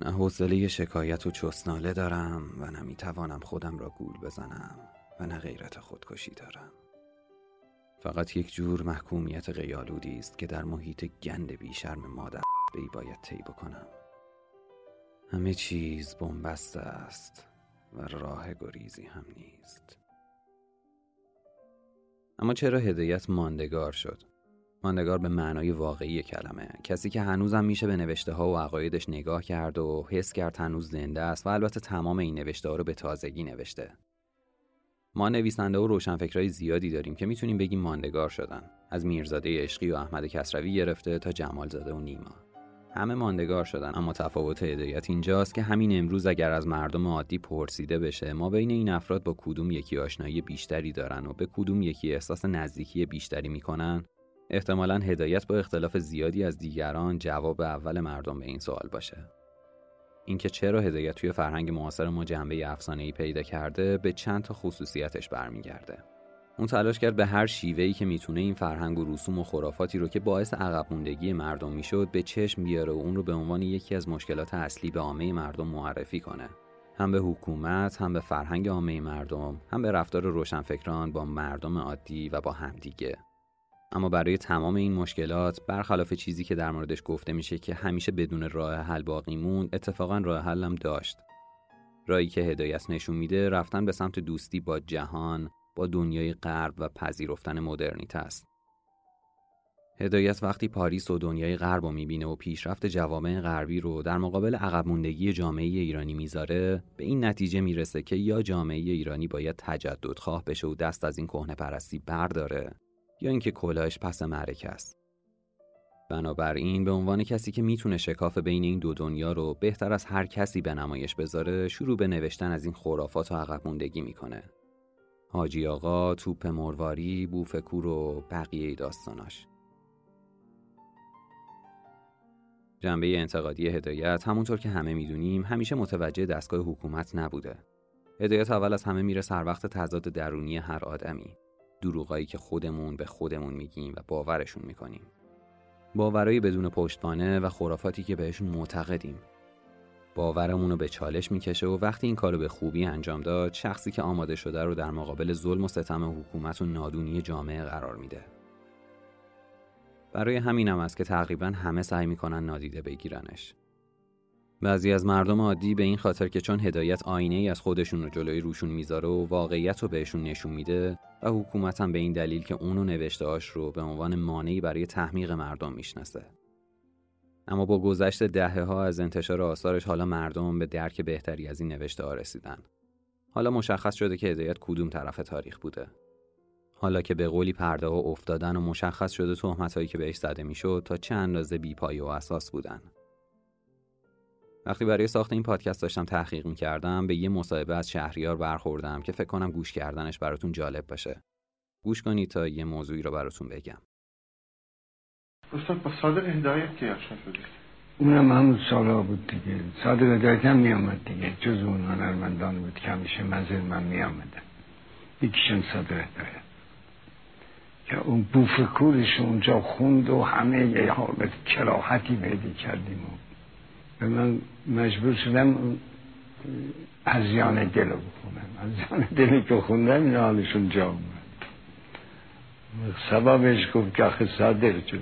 نه حوصله شکایت و چسناله دارم و نه می‌توانم خودم را گول بزنم و نه غیرت خودکشی دارم. فقط یک جور محکومیت غیالودی است که در محیط گند بیشرم مادر بی باید طی بکنم. همه چیز بنبسته است و راه گریزی هم نیست. اما چرا هدایت ماندگار شد؟ ماندگار به معنای واقعی کلمه. کسی که هنوزم میشه به نوشته ها و عقایدش نگاه کرد و حس کرد هنوز زنده است و البته تمام این نوشته ها رو به تازگی نوشته. ما نویسنده و روشنفکرهای زیادی داریم که می‌تونیم بگیم ماندگار شدن. از میرزاده عشقی و احمد کسروی گرفته تا جمالزاده و نیما. همه ماندگار شدن. اما تفاوت هدایت اینجاست که همین امروز اگر از مردم عادی پرسیده بشه ما بین این افراد با کدوم یکی آشنایی بیشتری دارن و به کدوم یکی احساس نزدیکی بیشتری می‌کنن؟ احتمالا هدایت با اختلاف زیادی از دیگران جواب اول مردم به این سوال باشه. اینکه چرا هدایت توی فرهنگ معاصر ما جنبه افسانه‌ای پیدا کرده به چند تا خصوصیتش برمیگرده. اون تلاش کرد به هر شیوهی که می‌تونه این فرهنگ و رسوم و خرافاتی رو که باعث عقب موندگی مردم می‌شد به چشم بیاره و اون رو به عنوان یکی از مشکلات اصلی به عامه مردم معرفی کنه. هم به حکومت هم به فرهنگ عامه مردم هم به رفتار روشنفکران با مردم عادی و با همدیگه. اما برای تمام این مشکلات برخلاف چیزی که در موردش گفته میشه که همیشه بدون راه حل باقی موند اتفاقا راه حلم داشت. راهی که هدایت نشون میده رفتن به سمت دوستی با جهان با دنیای غرب و پذیرفتن مدرنیته است. هدایت وقتی پاریس و دنیای غرب رو می‌بینه و پیشرفت جوامع غربی رو در مقابل عقب موندگی جامعه ایرانی می‌ذاره به این نتیجه می‌رسه که یا جامعه ایرانی باید تجدد خواه بشه و دست از این کهنه پرستی برداره یا اینکه کلاهش پس معرکه است. بنابراین به عنوان کسی که می‌تونه شکاف بین این دو دنیا رو بهتر از هر کسی به نمایش بذاره شروع به نوشتن از این خرافات و عقب موندگی می‌کنه حاجی آقا، توپ مرواری، بوفکور و بقیه داستاناش. جنبه انتقادی هدایت همونطور که همه می‌دونیم همیشه متوجه دستگاه حکومت نبوده. هدایت اول از همه میره سر وقت تضاد درونی هر آدمی. دروغایی که خودمون به خودمون میگیم و باورشون می‌کنیم. باورایی بدون پشتوانه و خرافاتی که بهشون معتقدیم باورمون رو به چالش می‌کشه و وقتی این کارو به خوبی انجام داد شخصی که آماده شده رو در مقابل ظلم و ستم حکومت و نادونی جامعه قرار میده. برای همینم است که تقریبا همه سعی می‌کنن نادیده بگیرنش. بعضی از مردم عادی به این خاطر که چون هدایت آینه ای از خودشون رو جلوی روشون می‌ذاره و واقعیت رو بهشون نشون میده و حکومت هم به این دلیل که اونو نوشته رو به عنوان مانعی برای تحمیق مردم می‌شناسه. اما با گذشت دهه ها از انتشار آثارش حالا مردم به درک بهتری از این نوشته ها رسیدن. حالا مشخص شده که هدایت کدوم طرف تاریخ بوده. حالا که به قولی پرده ها افتادن و مشخص شده تهمت هایی که بهش زده می‌شد تا چه اندازه بیپایه و اساس بودن. وقتی برای ساخت این پادکست داشتم تحقیق می‌کردم به یه مصاحبه از شهریار برخوردم که فکر کنم گوش کردنش براتون جالب باشه. گوش کنید تا یه موضوعی رو براتون بگم. استاد با صادق هدایت که آشنا شدید اونم همون سالا بود دیگه. صادق هدایت هم میامد دیگه. جز اون هنرمندان بود که همیشه منزل من میامدن یکیشون صادق هدایت. که اون بوفکورش اونجا خوند و همه یه حالت کراحتی پیدا کردیم و به من مجبور شدم ازیان دل رو بخونم. ازیان دلی که خوندم این حالشون جا اومد. سببش گفت که آخه صادر جون.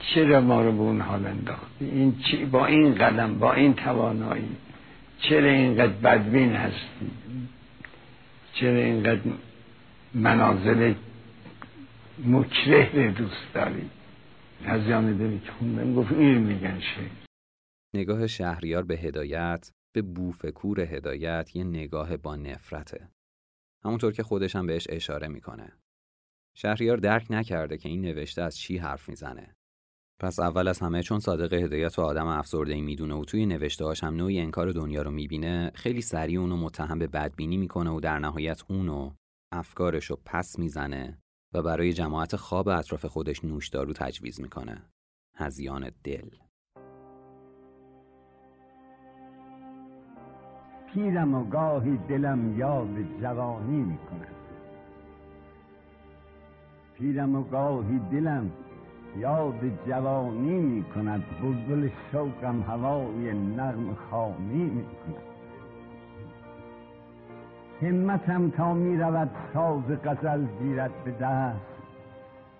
چرا ما رو به اون حال انداختی این چی با این قدم با این توانایی چرا اینقدر بدبین هستی؟ چرا اینقدر منازل مکره دوست داری؟ از دلی که خوندم گفت این میگن شعر. نگاه شهریار به هدایت به بوفکور هدایت یه نگاه با نفرته. همونطور که خودش هم بهش اشاره می‌کنه. شهریار درک نکرده که این نوشته از چی حرف می‌زنه. پس اول از همه چون صادق هدایت و آدم افسرده ای می‌دونه و توی نوشته هاش هم نوعی انکار دنیا رو می‌بینه خیلی سریع اونو متهم به بدبینی می‌کنه و در نهایت اونو افکارش رو پس می‌زنه و برای جماعت خواب اطراف خودش نوشدارو تجویز می‌کنه. هزیان دل. پیرم و گاهی دلم یاد جوانی می‌کند. پیرم و گاهی دلم یاد جوانی می‌کند بلبل شوقم هوای نغم خانی می‌کند. همتم تا می‌رود ساز غزل گیرد به دست.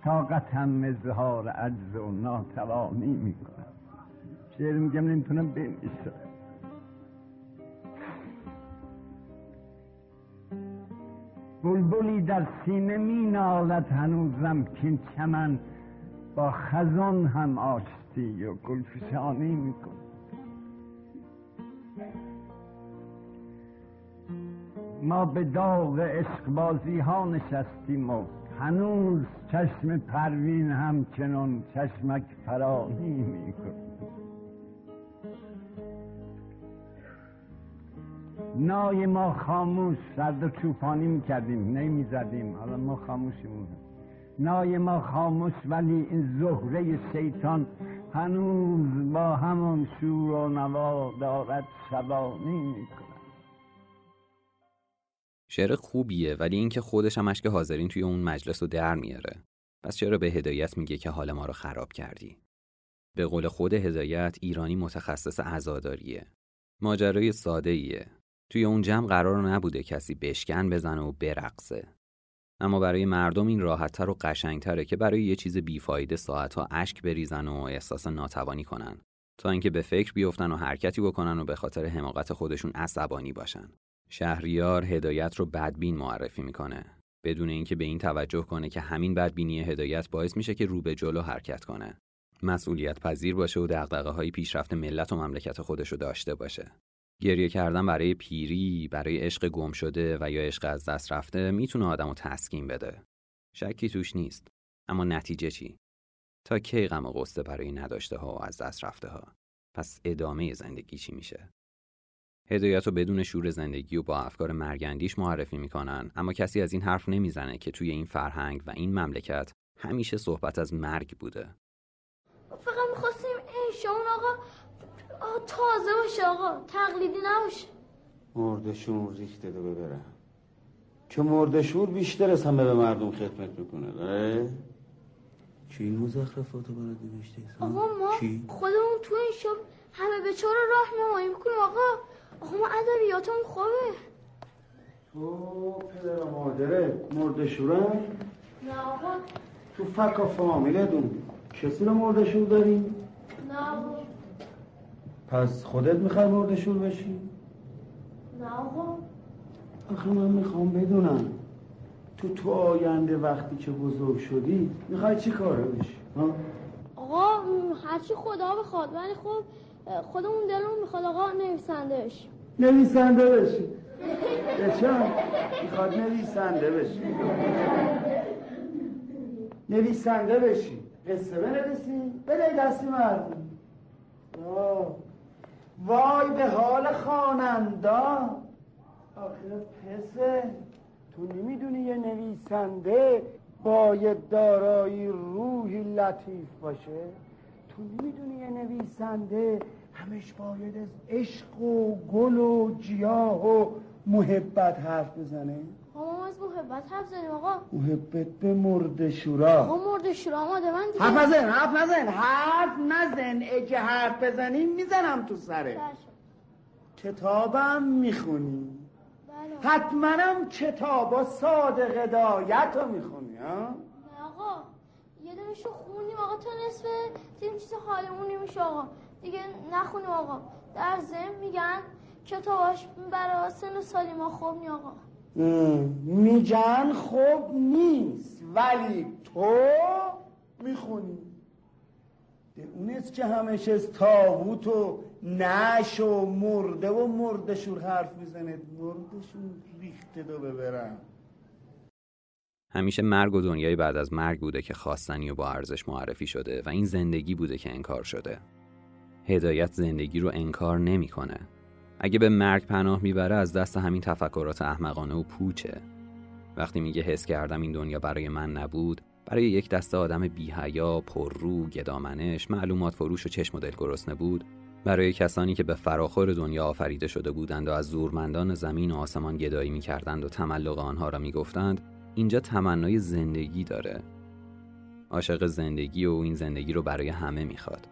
طاقتم اظهار عجز و ناتوانی می‌کند. شعر میگم نمی‌تونم بنویسم. بلبلی در سینه می نالد هنوزم که چمن. با خزان هم آشتی و گلفشانی میکن ما به داغ عشقبازی ها نشستیم و هنوز چشم پروین همچنان چشمک فرانی میکن نای ما خاموش سرد و چوپانی می‌کردیم نمی‌زدیم. حالا ما خاموشیم نای ما خاموش ولی این زهره شیطان هنوز با همان شور و نوا دارد شبانی می‌کند. شعر خوبیه ولی اینکه خودش هم اشک حاضرین توی اون مجلس رو در میاره. پس چرا به هدایت میگه که حال ما رو خراب کردی. به قول خود هدایت ایرانی متخصص عزاداریه. ماجرای ساده ایه توی اون جمع قرار نبوده کسی بشکن بزنه و برقصه. اما برای مردم این راحتتر و قشنگتره که برای یه چیز بیفایده ساعتها اشک بریزن و احساس ناتوانی کنن تا اینکه به فکر بیفتن و حرکتی بکنن و به خاطر حماقت خودشون عصبانی باشن. شهریار هدایت رو بدبین معرفی می‌کنه بدون اینکه به این توجه کنه که همین بدبینی هدایت باعث میشه که رو به جلو حرکت کنه. مسئولیت پذیر باشه و دغدغه های پیشرفت ملت و مملکت خودش رو داشته باشه. گریه کردن برای پیری، برای عشق گم شده و یا عشق از دست رفته می‌تونه آدمو تسکین بده. شکی توش نیست. اما نتیجه چی؟ تا کی غم و غصه برای نداشته ها و از دست رفته ها؟ پس ادامه زندگی چی میشه؟ هدایت رو بدون شور زندگی و با افکار مرگندیش معرفی می‌کنن اما کسی از این حرف نمی‌زنه که توی این فرهنگ و این مملکت همیشه صحبت از مرگ بوده. فقط می‌خواستیم این آقا تازه باشه آقا. تقلیدی نباشه. مردشون ریخته ده ببرم که مردشور بیشتر از همه به مردم خدمت می‌کنه. اه؟ چی این مزخرفاتو برات نوشته؟ آقا ما چی؟ خودمون تو این شب همه به چهار راه نمایی می‌کنیم آقا. آقا ما ادبیاتمون خوبه. تو پدر و مادره مردشورن؟ نه آقا. تو فکا فامیلتون کسی رو مردشور داریم؟ نه آقا. پس خودت می‌خوای مرد شور بشی؟ نه آقا. آخه من می‌خوام بدونم. تو تو آینده وقتی که بزرگ شدی می‌خوای چی کاره بشی؟ آقا هرچی خدا بخواد ولی خب خودمون دلمون می‌خواد آقا نویسنده بشی نویسنده بشی. چرا؟ می‌خواد نویسنده بشی. نویسنده بشی. قصه بنویسی بده دستی مردم. وای به حال خوانندا آخه پسه تو نمی‌دونی یه نویسنده باید دارای روحی لطیف باشه؟ تو نمی‌دونی یه نویسنده همش باید از عشق و گل و جیاه و محبت حرف بزنه؟ ما از محبت حرف زنیم آقا. محبت به مرد شورا. آقا مرد شورا ماده من دیگه حرف نزن حرف نزن. حرف نزن. اگه حرف بزنیم می‌زنم تو سره کتابم می‌خونی؟ بله. حتماً کتابا صادق هدایت رو می‌خونی ها؟ آقا یه دونشو خوندیم آقا تا نصف دیدیم چیز حالمون نمیشه آقا. دیگه نخونیم آقا. در ضمن میگن کتاباش برای سن و سالی ما خوب نی آقا. میگن خوب نیست ولی تو می‌خونی اونست که همش از تاغوت و نش و مرده و مردشور حرف می‌زنه مردشون ریخته دو ببرم همیشه مرگ و دنیای بعد از مرگ بوده که خواستنی و با ارزش معرفی شده و این زندگی بوده که انکار شده. هدایت زندگی رو انکار نمی‌کنه. اگه به مرگ پناه می‌بره از دست همین تفکرات احمقانه و پوچه. وقتی میگه حس کردم این دنیا برای من نبود، برای یک دسته آدم بیهیا، پررو، گدامنش، معلومات فروش و چشم و دل گرسنه بود، برای کسانی که به فراخور دنیا آفریده شده بودند و از زورمندان زمین و آسمان گدایی می‌کردند و تملق آنها را می‌گفتند اینجا تمنای زندگی داره عاشق زندگی و این زندگی رو برای همه می‌خواد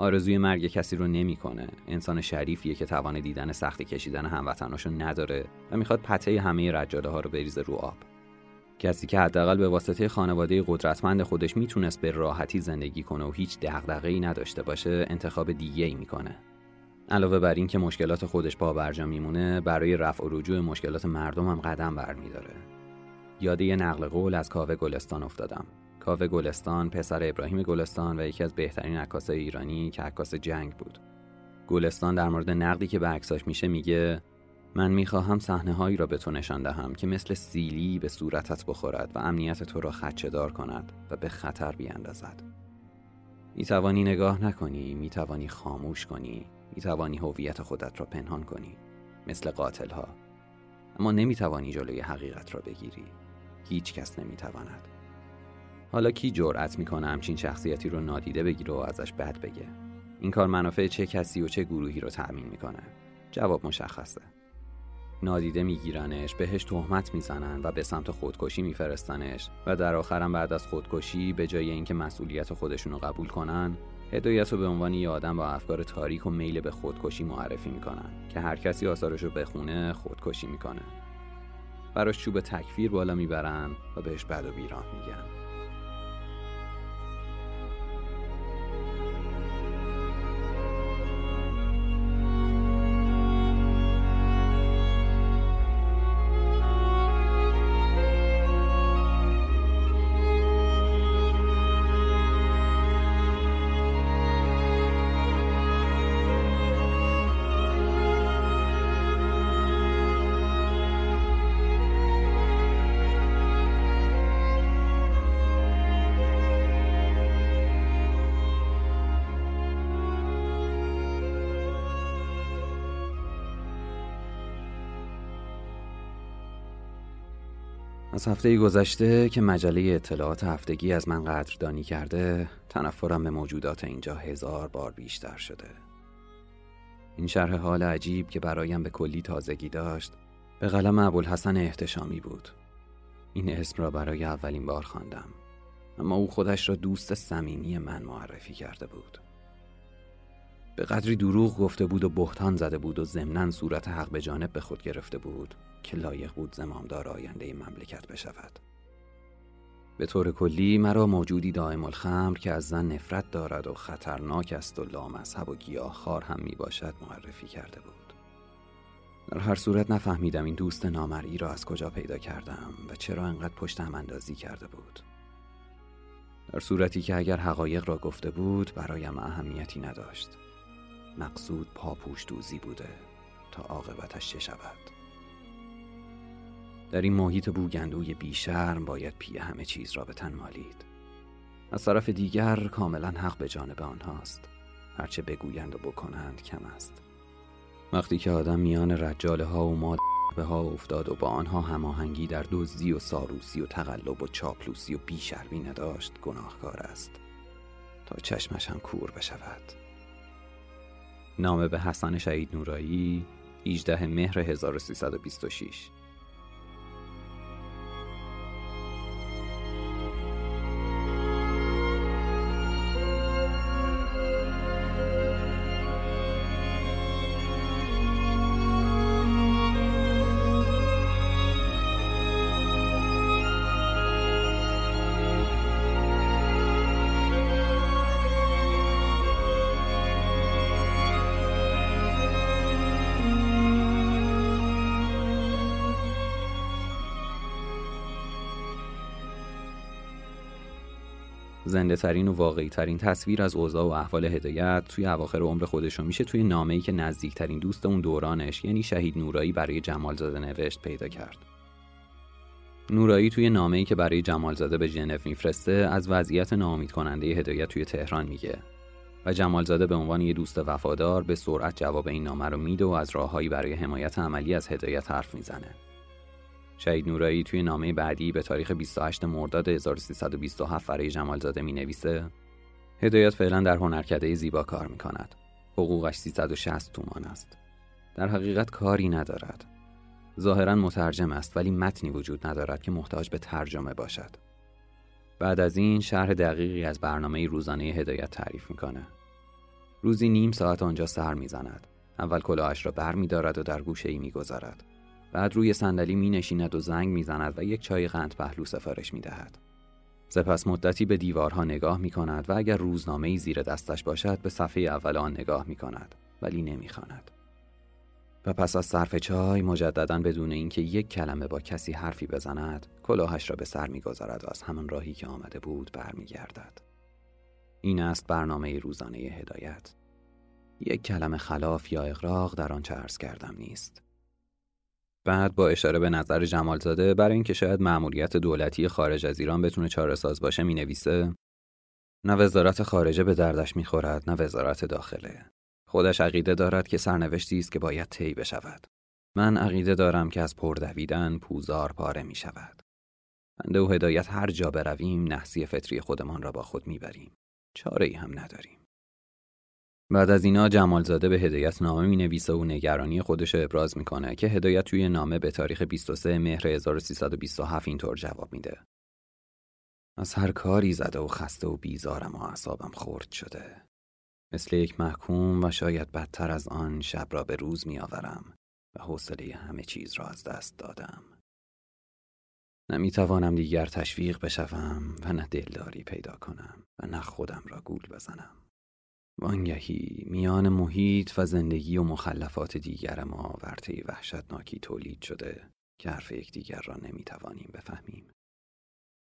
آرزوی مرگ کسی رو نمی‌کنه. انسان شریفیه که توان دیدن سخت کشیدن هموطناشو نداره و می‌خواد پته همه رجاله ها رو بریزه رو آب. کسی که حداقل به واسطه خانواده قدرتمند خودش می‌تونست به راحتی زندگی کنه و هیچ دغدغه‌ای نداشته باشه انتخاب دیگه ای می‌کنه. علاوه بر این که مشکلات خودش پا برجا میمونه برای رفع و رجوع مشکلات مردم هم قدم برمیداره. یاد یه نقل قول از کاوه گلستان افتادم. کاوه گلستان پسر ابراهیم گلستان و یکی از بهترین عکاسای ایرانی که عکاس جنگ بود. گلستان در مورد نقدی که به عکساش میشه میگه من می‌خواهم صحنه هایی را به تو نشان دهم که مثل سیلی به صورتت بخورد و امنیت تو را خدشه‌دار کند و به خطر بیاندازد. می‌توانی نگاه نکنی می‌توانی خاموش کنی می‌توانی هویت خودت را پنهان کنی مثل قاتل ها اما نمی‌توانی جلوی حقیقت را بگیری. هیچ کس نمی‌تواند. حالا کی جرأت می‌کنه همچین شخصیتی رو نادیده بگیره و ازش بد بگه؟ این کار منافع چه کسی و چه گروهی رو تأمین می‌کنه؟ جواب مشخصه. نادیده میگیرنش بهش تهمت می‌زنن و به سمت خودکشی میفرستنش و در آخرم بعد از خودکشی به جای اینکه مسئولیت خودشون رو قبول کنن هدایت رو به عنوان یه آدم با افکار تاریک و میل به خودکشی معرفی می‌کنن که هر کسی آثارش رو بخونه خودکشی می‌کنه. براش چوب تکفیر بالا می‌برن و بهش بد و بیراه میگن. از هفته گذشته که مجله اطلاعات هفتگی از من قدردانی کرده تنفرم به موجودات اینجا هزار بار بیشتر شده. این شرح حال عجیب که برایم به کلی تازگی داشت به قلم ابوالحسن احتشامی بود. این اسم را برای اولین بار خواندم اما او خودش را دوست صمیمی من معرفی کرده بود. به قدری دروغ گفته بود و بهتان زده بود و ضمنا صورت حق به جانب به خود گرفته بود که لایق بود زمامدار آینده این مملکت بشود. به طور کلی مرا موجودی دائم الخمر که از زن نفرت دارد و خطرناک است و لامذهب و گیاهخوار هم می باشد معرفی کرده بود. در هر صورت نفهمیدم این دوست نامرئی را از کجا پیدا کردم و چرا انقدر پشت هم اندازی کرده بود. در صورتی که اگر حقایق را گفته بود برایم اهمیتی نداشت. مقصود پاپوش دوزی بوده تا عاقبتش چه شود. در این محیط بوگندوی بیشرم باید پی همه چیز را به تن مالید. از طرف دیگر کاملا حق به جانب آنهاست. هرچه بگویند و بکنند کم است. وقتی که آدم میان رجاله ها و مال به ها افتاد و با آنها هماهنگی در دزدی و ساروسی و تقلب و چاپلوسی و بیشرمی نداشت گناهکار است. تا چشمش هم کور بشود. نامه به حسن شهید نورایی 18 مهر 1326 زنده ترین و واقعی ترین تصویر از اوضاع و احوال هدایت توی اواخر عمر خودشون میشه توی نامه‌ای که نزدیکترین دوست اون دورانش یعنی شهید نورایی برای جمالزاده نوشت پیدا کرد. نورایی توی نامه‌ای که برای جمالزاده به ژنو میفرسته از وضعیت ناامید کننده هدایت توی تهران میگه و جمالزاده به عنوان یه دوست وفادار به سرعت جواب این نامه رو میده و از راههایی برای حمایت عملی از هدایت حرف می‌زنه. شهید نورایی توی نامه بعدی به تاریخ 28 مرداد 1327 برای جمالزاده می نویسه هدایت فعلا در هنرکده زیبا کار می کند. حقوقش 360 تومان است. در حقیقت کاری ندارد. ظاهرا مترجم است ولی متنی وجود ندارد که محتاج به ترجمه باشد. بعد از این شرح دقیقی از برنامه روزانه هدایت تعریف می‌کنه. روزی نیم ساعت آنجا سر می‌زند. اول کلاهش را بر می دارد و در گوشه ای می گذارد. بعد روی صندلی می نشیند و زنگ می زند و یک چای قند پهلو سفارش می دهد. سپس مدتی به دیوارها نگاه می کند و اگر روزنامه ای زیر دستش باشد به صفحه اول آن نگاه می کند ولی نمی خاند. و پس از صرف چای مجددا بدون اینکه یک کلمه با کسی حرفی بزند کلاهش را به سر می‌گذارد و از همان راهی که آمده بود برمیگردد این است برنامه روزانه هدایت یک کلمه خلاف یا اقراق در آن عرض کردم نیست بعد با اشاره به نظر جمالزاده برای اینکه شاید مأموریت دولتی خارج از ایران بتونه چاره ساز باشه می نویسه نه وزارت خارجه به دردش می‌خورد نه وزارت داخله. خودش عقیده دارد که سرنوشتی است که باید طی بشود. من عقیده دارم که از پردویدن پوزار پاره می شود بنده و هدایت هر جا برویم نحسی فطری خودمان را با خود می‌بریم. چاره ای هم نداریم. بعد از اینا جمالزاده به هدایت نامه می نویسه و نگرانی خودش ابراز می‌کنه که هدایت توی نامه به تاریخ 23 مهر 1327 اینطور جواب میده. از هر کاری زده و خسته و بیزارم و اعصابم خورد شده. مثل یک محکوم و شاید بدتر از آن شب را به روز می آورم و حوصله همه چیز را از دست دادم. نمی توانم دیگر تشویق بشوم و نه دلداری پیدا کنم و نه خودم را گول بزنم. وانگهی میان محیط و زندگی و مخلفات دیگر ما ورطه وحشتناکی تولید شده که حرف یکدیگر را نمی‌توانیم بفهمیم.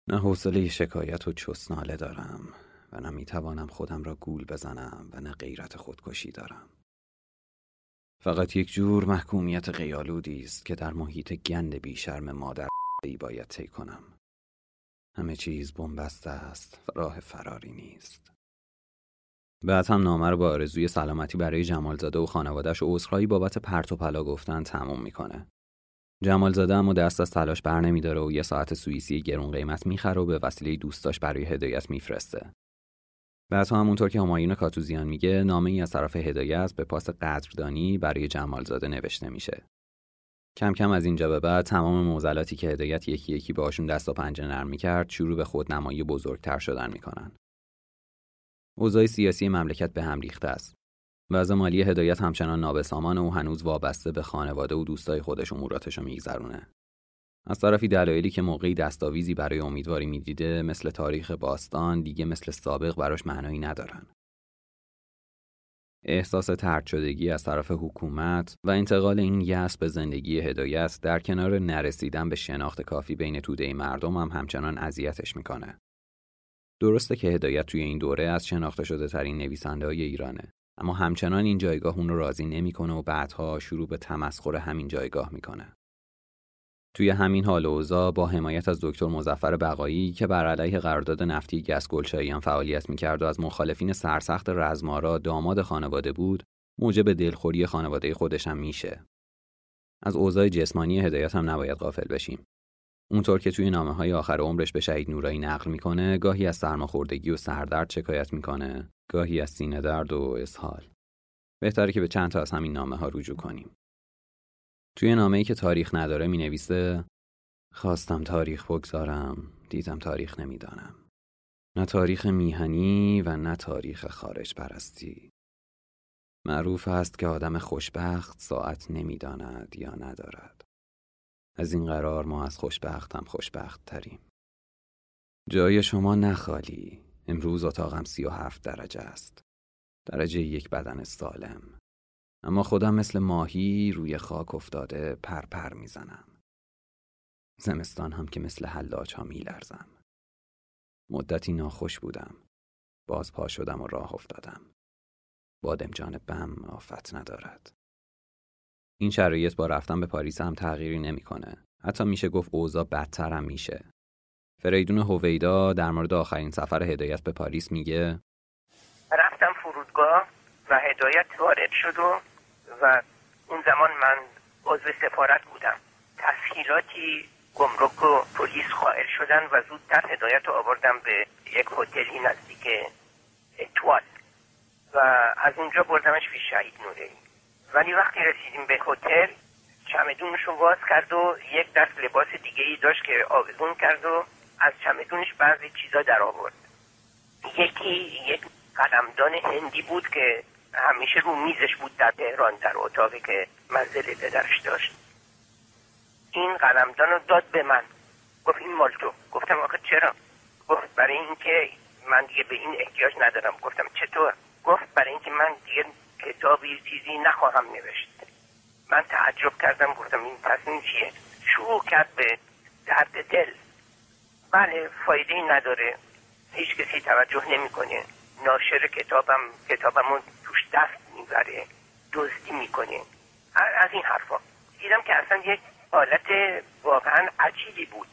نه حوصله شکایت و چسناله دارم و نه می‌توانم خودم را گول بزنم و نه غیرت خودکشی دارم. فقط یک جور محکومیت قیالودی است که در محیط گند بیشرم مادر ای باید طی کنم. همه چیز بنبسته است و راه فراری نیست. بعد هم نامه رو با آرزوی سلامتی برای جمالزاده و خانوادهش و عذرخواهی بابت پرت و پلا گفتن تموم می‌کنه. جمالزاده اما دست از تلاش بر نمیداره و یه ساعت سوئیسی گرون قیمت می‌خره و به وسیله دوستاش برای هدایت میفرسته. بعد همونطور که همایون کاتوزیان میگه نامه ای از طرف هدایت به پاس قدردانی برای جمالزاده نوشته میشه. کم کم از اینجا به بعد تمام موزلاتی که هدایت یکی یکی باشون دست و پنجه نرم می‌کرد شروع به خودنمایی بزرگتر شدن می‌کنن. اوضاع سیاسی مملکت به هم ریخته است. وضع مالی هدایت همچنان نابسامان و هنوز وابسته به خانواده و دوستای خودش اموراتش رو میگذرونه. از طرفی دلایلی که موقعی دستاویزی برای امیدواری می‌دیده مثل تاریخ باستان دیگه مثل سابق براش معنایی ندارن. احساس ترد شدگی از طرف حکومت و انتقال این یأس به زندگی هدایت در کنار نرسیدن به شناخت کافی بین توده مردم هم همچنان اذیتش می‌کنه. درسته که هدایت توی این دوره از شناخته شده ترین نویسنده های ایرانه اما همچنان این جایگاه اون رو راضی نمی‌کنه و بعدها شروع به تمسخر همین جایگاه می‌کنه. توی همین حال اوضاع با حمایت از دکتر مزفر بقایی که بر علیه قرارداد نفتی گس گلشاییان فعالیت می‌کرد و از مخالفین سرسخت رزمارا داماد خانواده بود موجب دلخوری خانواده خودش هم میشه از اوضاع جسمانی هدایت هم نباید غافل بشیم اونطور که توی نامه های آخر عمرش به شهید نورایی نقل می‌کنه گاهی از سرماخوردگی و سردرد شکایت می‌کنه گاهی از سینه درد و اسهال. بهتره که به چند تا از همین نامه ها رجوع کنیم. توی نامه ای که تاریخ نداره می نویسه خواستم تاریخ بگذارم دیدم تاریخ نمی‌دانم. نه تاریخ میهنی و نه تاریخ خارج پرستی. معروف است که آدم خوشبخت ساعت نمی‌داند یا ندارد. از این قرار ما از خوشبخت هم خوشبخت تریم جای شما نخالی امروز اتاقم سی و هفت درجه است درجه یک بدن سالم اما خودم مثل ماهی روی خاک افتاده پر پر می‌زنم. زمستان هم که مثل حلاج ها میلرزم. مدتی ناخوش بودم. باز پا شدم و راه افتادم. بادمجان بم آفت ندارد. این شرایط با رفتن به پاریس هم تغییری نمی‌کنه. حتی میشه گفت اوضاع بدتر هم میشه. فریدون هویدا در مورد آخرین سفر هدایت به پاریس میگه رفتم فرودگاه و هدایت وارد شد و, و اون زمان من عضو سفارت بودم تسهیلاتی گمرک و پلیس خواهر شدن و زودتر هدایت رو آوردم به یک هتلی نزدیک اتوال و از اونجا بردمش به شهید نوره ولی وقتی رسیدیم به هتل چمدونش رو باز کرد و یک دست لباس دیگه ای داشت که آویزون کرد و از چمدونش بعضی چیزا در آورد. یکی یک قلمدان هندی بود که همیشه رو میزش بود در تهران در اتاقی که منزل پدرش داشت. این قلمدان رو داد به من. گفت این مال تو. گفتم آخه چرا؟ گفت برای اینکه من دیگه به این احتیاج ندارم. گفتم چطور؟ گفت برای اینکه من دیگه کتابی چیزی نخواهم نوشت. من تعجب کردم گفتم این تصمیم چیه؟ شروع کرد به درد دل. بله فایده نداره. هیچ کسی توجه نمی‌کنه. ناشر کتابم کتابمون توش دست می‌بره دزدی می‌کنه. از این حرفا. دیدم که اصلا یک حالت واقعا عجیبی بود.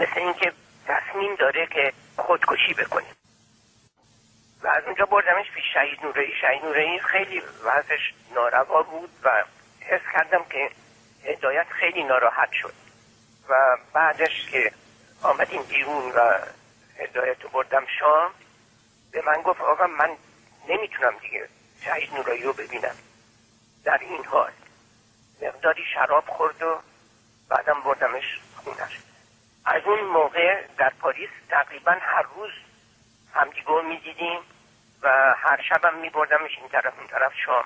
مثل اینکه تصمیم داره که خودکشی بکنه. و از اونجا بردمش پیش شهید نورایی شهید نورایی خیلی وضعش ناروا بود و حس کردم که هدایت خیلی ناراحت شد. و بعدش که آمدیم بیرون و هدایت رو بردم شام به من گفت آقا من نمی‌تونم دیگه شهید نورایی رو ببینم. در این حال مقداری شراب خورد و بعدم بردمش خونش. از اون موقع در پاریس تقریبا هر روز همدیگه می‌دیدیم و هر شبم میبردمش این طرف اون طرف شام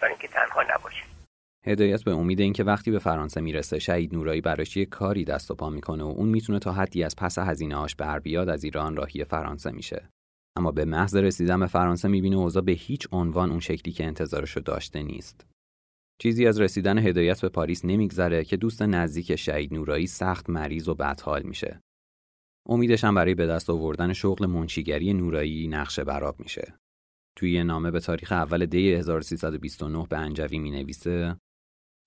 برای اینکه تنها نباشه. هدایت به امید اینکه وقتی به فرانسه می‌رسه شهید نورایی براش یه کاری دست و پا می‌کنه و اون می‌تونه تا حدی از پس هزینه هاش بر بیاد از ایران راهی فرانسه میشه. اما به محض رسیدن به فرانسه می‌بینه اوضاع به هیچ عنوان اون شکلی که انتظارشو داشته نیست. چیزی از رسیدن هدایت به پاریس نمیگذره که دوست نزدیک شهید نورایی سخت مریض و بدحال میشه. امیدش هم برای به دست آوردن شغل منشیگری نورایی نقشه براب میشه توی یه نامه به تاریخ اول دی 1329 به انجوی می نویسه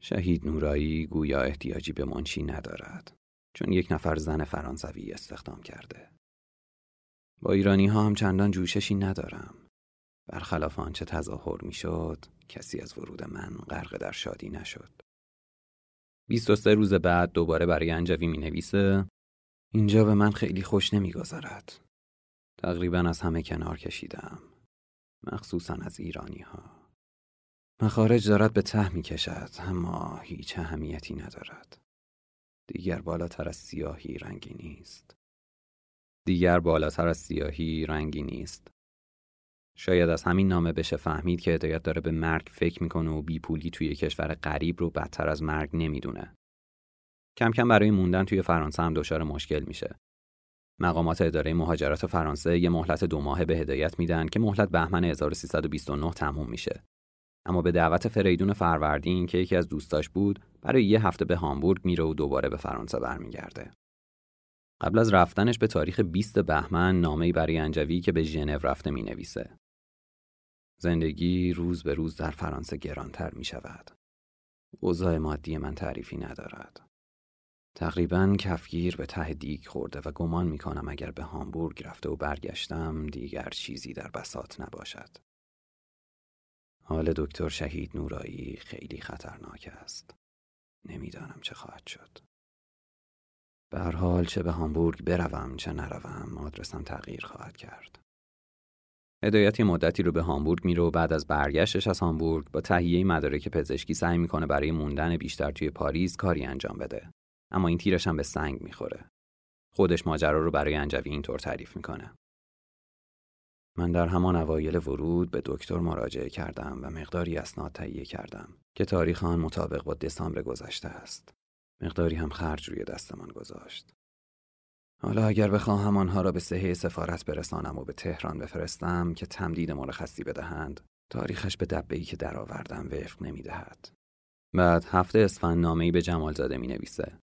شهید نورایی گویا احتیاجی به منشی ندارد چون یک نفر زن فرانسوی استخدام کرده. با ایرانی ها هم چندان جوششی ندارم. برخلاف آنچه تظاهر می شد کسی از ورود من غرق در شادی نشد. 23 روز بعد دوباره برای انجوی می نویسه اینجا به من خیلی خوش نمی گذارد. تقریبا از همه کنار کشیدم. مخصوصا از ایرانی ها. مخارج دارد به ته می کشد اما هیچ اهمیتی ندارد. دیگر بالاتر از سیاهی رنگی نیست. دیگر بالاتر از سیاهی رنگی نیست. شاید از همین نامه بشه فهمید که هدایت داره به مرگ فکر می‌کنه و بیپولی توی کشور غریب رو بدتر از مرگ نمی‌دونه. کم کم برای موندن توی فرانسه هم دچار مشکل میشه. مقامات اداره مهاجرت فرانسه یه مهلت دو ماهه به هدایت میدن که مهلت بهمن 1329 تموم میشه. اما به دعوت فریدون فروردین که یکی از دوستاش بود برای یه هفته به هامبورگ میره و دوباره به فرانسه برمیگرده. قبل از رفتنش به تاریخ 20 بهمن نامه‌ای برای انجوی که به ژنو رفته می نویسه. زندگی روز به روز در فرانسه گرانتر می شود. اوضاع مادی من تعریفی ندارد. تقریبا کفگیر به ته دیگ خورده و گمان می کنم اگر به هامبورگ رفته و برگشتم دیگر چیزی در بسات نباشد. حال دکتر شهید نورایی خیلی خطرناک است. نمی‌دانم چه خواهد شد. به هر حال چه به هامبورگ بروم چه نروم آدرسم تغییر خواهد کرد. هدایتی مدتی رو به هامبورگ میره و بعد از برگشتش از هامبورگ با تهیه مدارک پزشکی سعی می‌کنه برای موندن بیشتر توی پاریس کاری انجام بده. اما این تیرش هم به سنگ می‌خوره. خودش ماجرا رو برای انجوی اینطور تعریف می‌کنه. من در همان اوایل ورود به دکتر مراجعه کردم و مقداری اسناد تهیه کردم که تاریخ آن مطابق با دسامبر گذشته است. مقداری هم خرج روی دستمان گذاشت. حالا اگر بخواهم آنها را به صحه سفارت برسانم و به تهران بفرستم که تمدید مرخصی بدهند تاریخش به دبه ای که درآوردم وفق نمی‌دهد. بعد هفته اسفند نامه‌ای به جمالزاده می نویسه.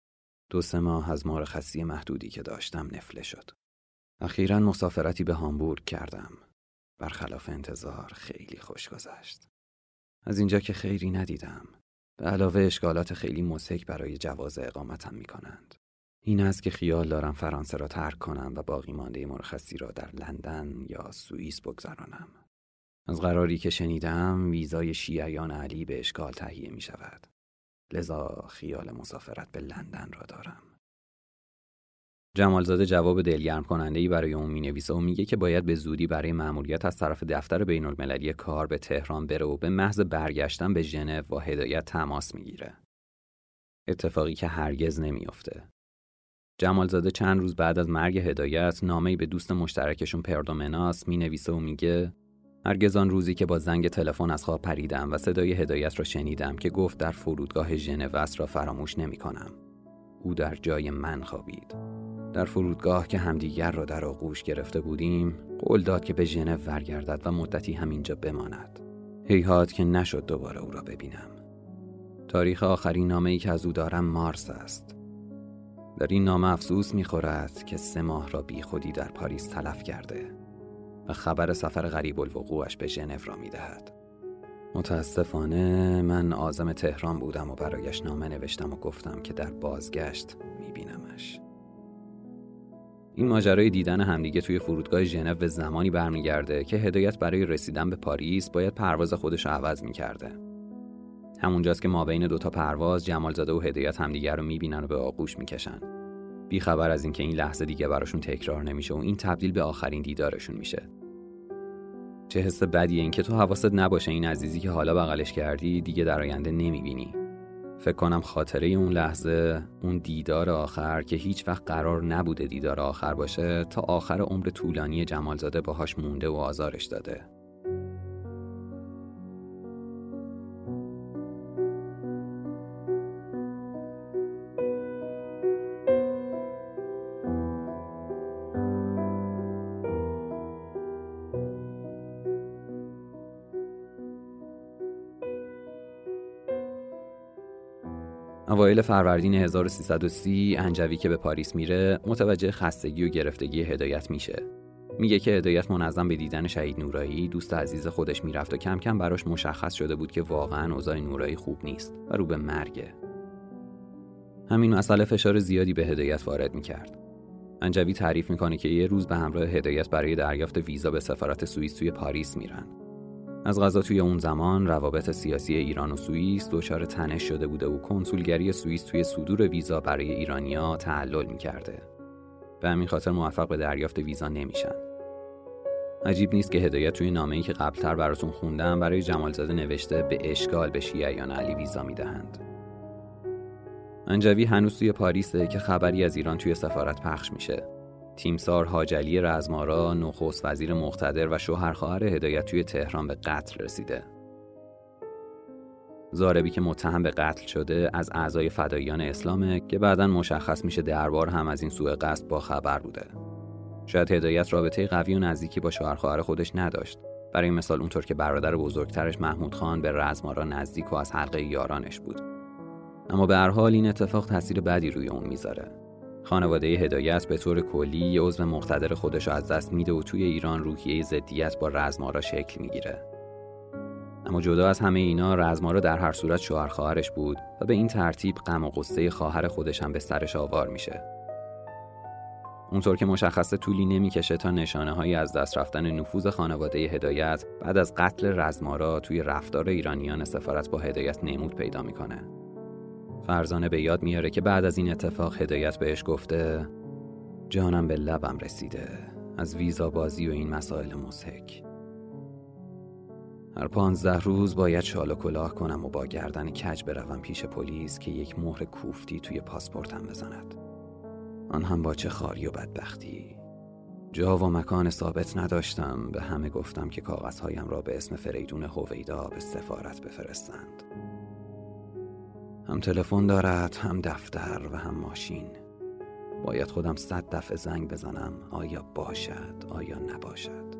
دو سه ماه از مرخصی محدودی که داشتم نفله شد. اخیرا مسافرتی به هامبورگ کردم. برخلاف انتظار خیلی خوش گذشت. از اینجا که خیری ندیدم. به علاوه اشکالات خیلی مسک برای جواز اقامتم می کنند. این است که خیال دارم فرانسه را ترک کنم و باقی مانده مرخصی را در لندن یا سوئیس بگذرانم. از قراری که شنیدم ویزای شیعیان علی به اشکال تهیه می شود. لذا خیال مسافرت به لندن را دارم. جمالزاده جواب دلگرم کننده ای برای اون می‌نویسه و میگه که باید به زودی برای مأموریت از طرف دفتر بین المللی کار به تهران بره و به محض برگشتن به ژنو با هدایت تماس می‌گیره. اتفاقی که هرگز نمیافته. جمالزاده چند روز بعد از مرگ هدایت نامه‌ای به دوست مشترکشون پردومناس می نویسه و میگه هرگز آن روزی که با زنگ تلفن از خواب پریدم و صدای هدایت را شنیدم که گفت در فرودگاه ژنو را فراموش نمی کنم. او در جای من خوابید. در فرودگاه که همدیگر را در آغوش گرفته بودیم قول داد که به ژنو برگردد و مدتی همینجا بماند. هیهات که نشد دوباره او را ببینم. تاریخ آخرین نامه ای که از او دارم مارس است. در این نامه افسوس می‌خورد که سه ماه را بی خودی در پاریس تلف کرده و خبر سفر غریب الوقوعش به ژنو را می‌دهد. متاسفانه من آزم تهران بودم و برایش نامه نوشتم و گفتم که در بازگشت میبینمش. این ماجرای دیدن همدیگه توی فرودگاه ژنو به زمانی برمیگرده که هدایت برای رسیدن به پاریس باید پرواز خودش رو عوض می‌کرده. همونجاست که ما بین دوتا پرواز جمالزاده و هدایت همدیگر رو می‌بینن و به آغوش می‌کشن. بی خبر از اینکه این لحظه دیگه براشون تکرار نمیشه و این تبدیل به آخرین دیدارشون میشه. چه حس بدیه اینکه تو حواست نباشه این عزیزی که حالا بغلش کردی دیگه در آینده نمی‌بینی. فکر کنم خاطره اون لحظه اون دیدار آخر که هیچ وقت قرار نبوده دیدار آخر باشه تا آخر عمر طولانی جمالزاده باهاش مونده و آزارش داده اوایل فروردین 1330 انجوی که به پاریس میره متوجه خستگی و گرفتگی هدایت میشه. میگه که هدایت منظم به دیدن شهید نورایی دوست عزیز خودش می‌رفت و کم کم براش مشخص شده بود که واقعا اوضاع نورایی خوب نیست و رو به مرگه. همین مسئله فشار زیادی به هدایت وارد می‌کرد. انجوی تعریف می‌کنه که یه روز به همراه هدایت برای دریافت ویزا به سفارت سوئیس توی پاریس میرن. از غذا توی اون زمان روابط سیاسی ایران و سوئیس دچار تنش شده بوده و کنسولگری سوئیس توی صدور ویزا برای ایرانیا تعلل می‌کرده. به همین خاطر موفق به دریافت ویزا نمیشن. عجیب نیست که هدایت توی نامه‌ای که قبلتر براتون خوندم برای جمالزاده نوشته به اشکال به شیعیان علی ویزا می‌دهند. انجوی هنوز توی پاریسه که خبری از ایران توی سفارت پخش میشه. تیمسار حاجلی رزمارا نخست وزیر مقتدر و شوهر خواهر هدایت توی تهران به قتل رسیده. زاربی که متهم به قتل شده از اعضای فداییان اسلامه که بعدا مشخص میشه دربار هم از این سوء قصد با خبر بوده. شاید هدایت رابطه قوی و نزدیکی با شوهر خواهر خودش نداشت. برای مثال اونطور که برادر بزرگترش محمود خان به رزمارا نزدیک و از حلقه یارانش بود. اما به هر حال این اتفاق تاثیر بدی روی اون می‌ذاره. خانواده هدایت به طور کلی عضو مقتدر خودش از دست میده و توی ایران روحیه ضدیت با رزمارا شکل می‌گیره. اما جدا از همه اینا رزمارا در هر صورت شوهر خواهرش بود و به این ترتیب غم و قصه خواهر خودش هم به سرش آوار میشه. اونطور که مشخص طولی نمی‌کشه تا نشانه هایی از دست رفتن نفوذ خانواده هدایت بعد از قتل رزمارا توی رفتار ایرانیان سفارت با هدایت نمود پیدا می‌کنه. فرزانه به یاد میاره که بعد از این اتفاق هدایت بهش گفته جانم به لبم رسیده از ویزا بازی و این مسائل مزهک هر پانزده روز باید شال و کلاه کنم و با گردن کج بروم پیش پلیس که یک مهر کوفتی توی پاسپورتم بزند. آن هم با چه خاری و بدبختی. جا و مکان ثابت نداشتم به همه گفتم که کاغذهایم را به اسم فریدون هویدا به سفارت بفرستند. هم تلفن دارد هم دفتر و هم ماشین. باید خودم صد دفعه زنگ بزنم آیا باشد آیا نباشد.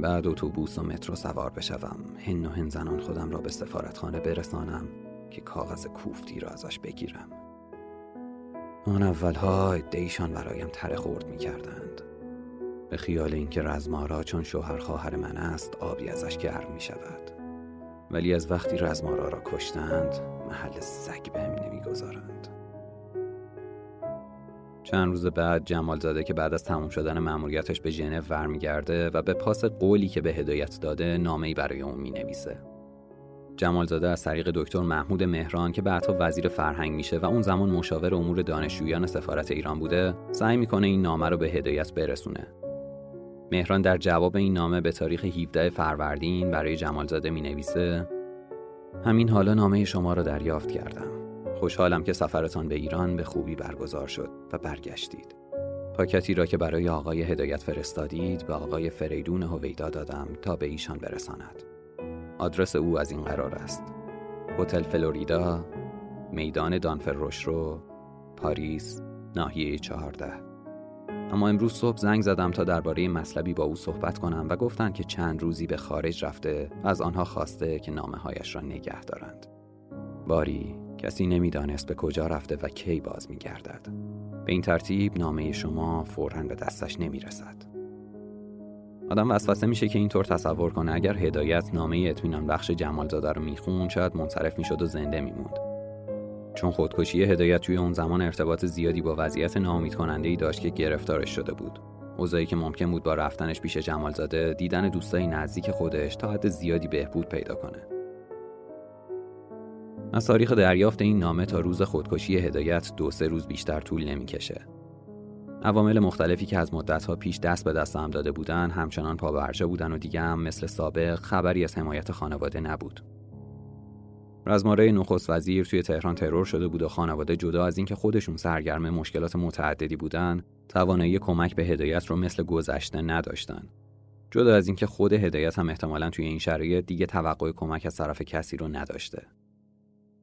بعد اتوبوس و مترو سوار بشوم. هن و هن زنان خودم را به سفارتخانه برسانم که کاغذ کوفتی را ازش بگیرم. آن اولها دیشان برایم تره خورد می کردند به خیال اینکه رزمارا چون شوهر خواهر من است آبی ازش گرم می شود ولی از وقتی رزمارا را کشتند محل سگ بهم نمی‌گذارند چند روز بعد جمال زاده که بعد از تموم شدن مأموریتش به ژنو برمیگرده و به پاس قولی که به هدایت داده نامه‌ای برای اون می‌نویسه. جمالزاده از طریق دکتر محمود مهران که بعدها وزیر فرهنگ میشه و اون زمان مشاور امور دانشجویان سفارت ایران بوده سعی می‌کنه این نامه رو به هدایت برسونه مهران در جواب این نامه به تاریخ 17 فروردین برای جمالزاده می نویسه همین حالا نامه شما را دریافت کردم. خوشحالم که سفرتان به ایران به خوبی برگزار شد و برگشتید. پاکتی را که برای آقای هدایت فرستادید به آقای فریدون هویدا دادم تا به ایشان برساند. آدرس او از این قرار است. هتل فلوریدا میدان دانفر روشرو پاریس ناحیه چهارده. اما امروز صبح زنگ زدم تا درباره مطلبی با او صحبت کنم و گفتند که چند روزی به خارج رفته و از آنها خواسته که نامه هایش را نگه دارند باری کسی نمی‌دانست به کجا رفته و کی باز می گردد. به این ترتیب نامه شما فورا به دستش نمی رسد. آدم وسوسه میشه که اینطور تصور کنه اگر هدایت نامه اطمینان بخش جمالزاده رو میخون شاید منصرف می‌شد و زنده میموند چون خودکشی هدایت توی اون زمان ارتباط زیادی با وضعیت ناامید کننده ای داشت که گرفتارش شده بود. اوضاعی که ممکن بود با رفتنش پیش جمالزاده دیدن دوستای نزدیک خودش تا حد زیادی بهبود پیدا کنه. از تاریخ دریافت این نامه تا روز خودکشی هدایت دو سه روز بیشتر طول نمی‌کشه. عوامل مختلفی که از مدتها پیش دست به دست هم داده بودن همچنان پابرجا بودن و دیگه هم مثل سابق خبری از حمایت خانواده نبود. رزماره نخست وزیر توی تهران ترور شده بود و خانواده جدا از اینکه خودشون سرگرم مشکلات متعددی بودن توانایی کمک به هدایت رو مثل گذشته نداشتن. جدا از اینکه خود هدایت هم احتمالا توی این شرایط دیگه توقع کمک از طرف کسی رو نداشته.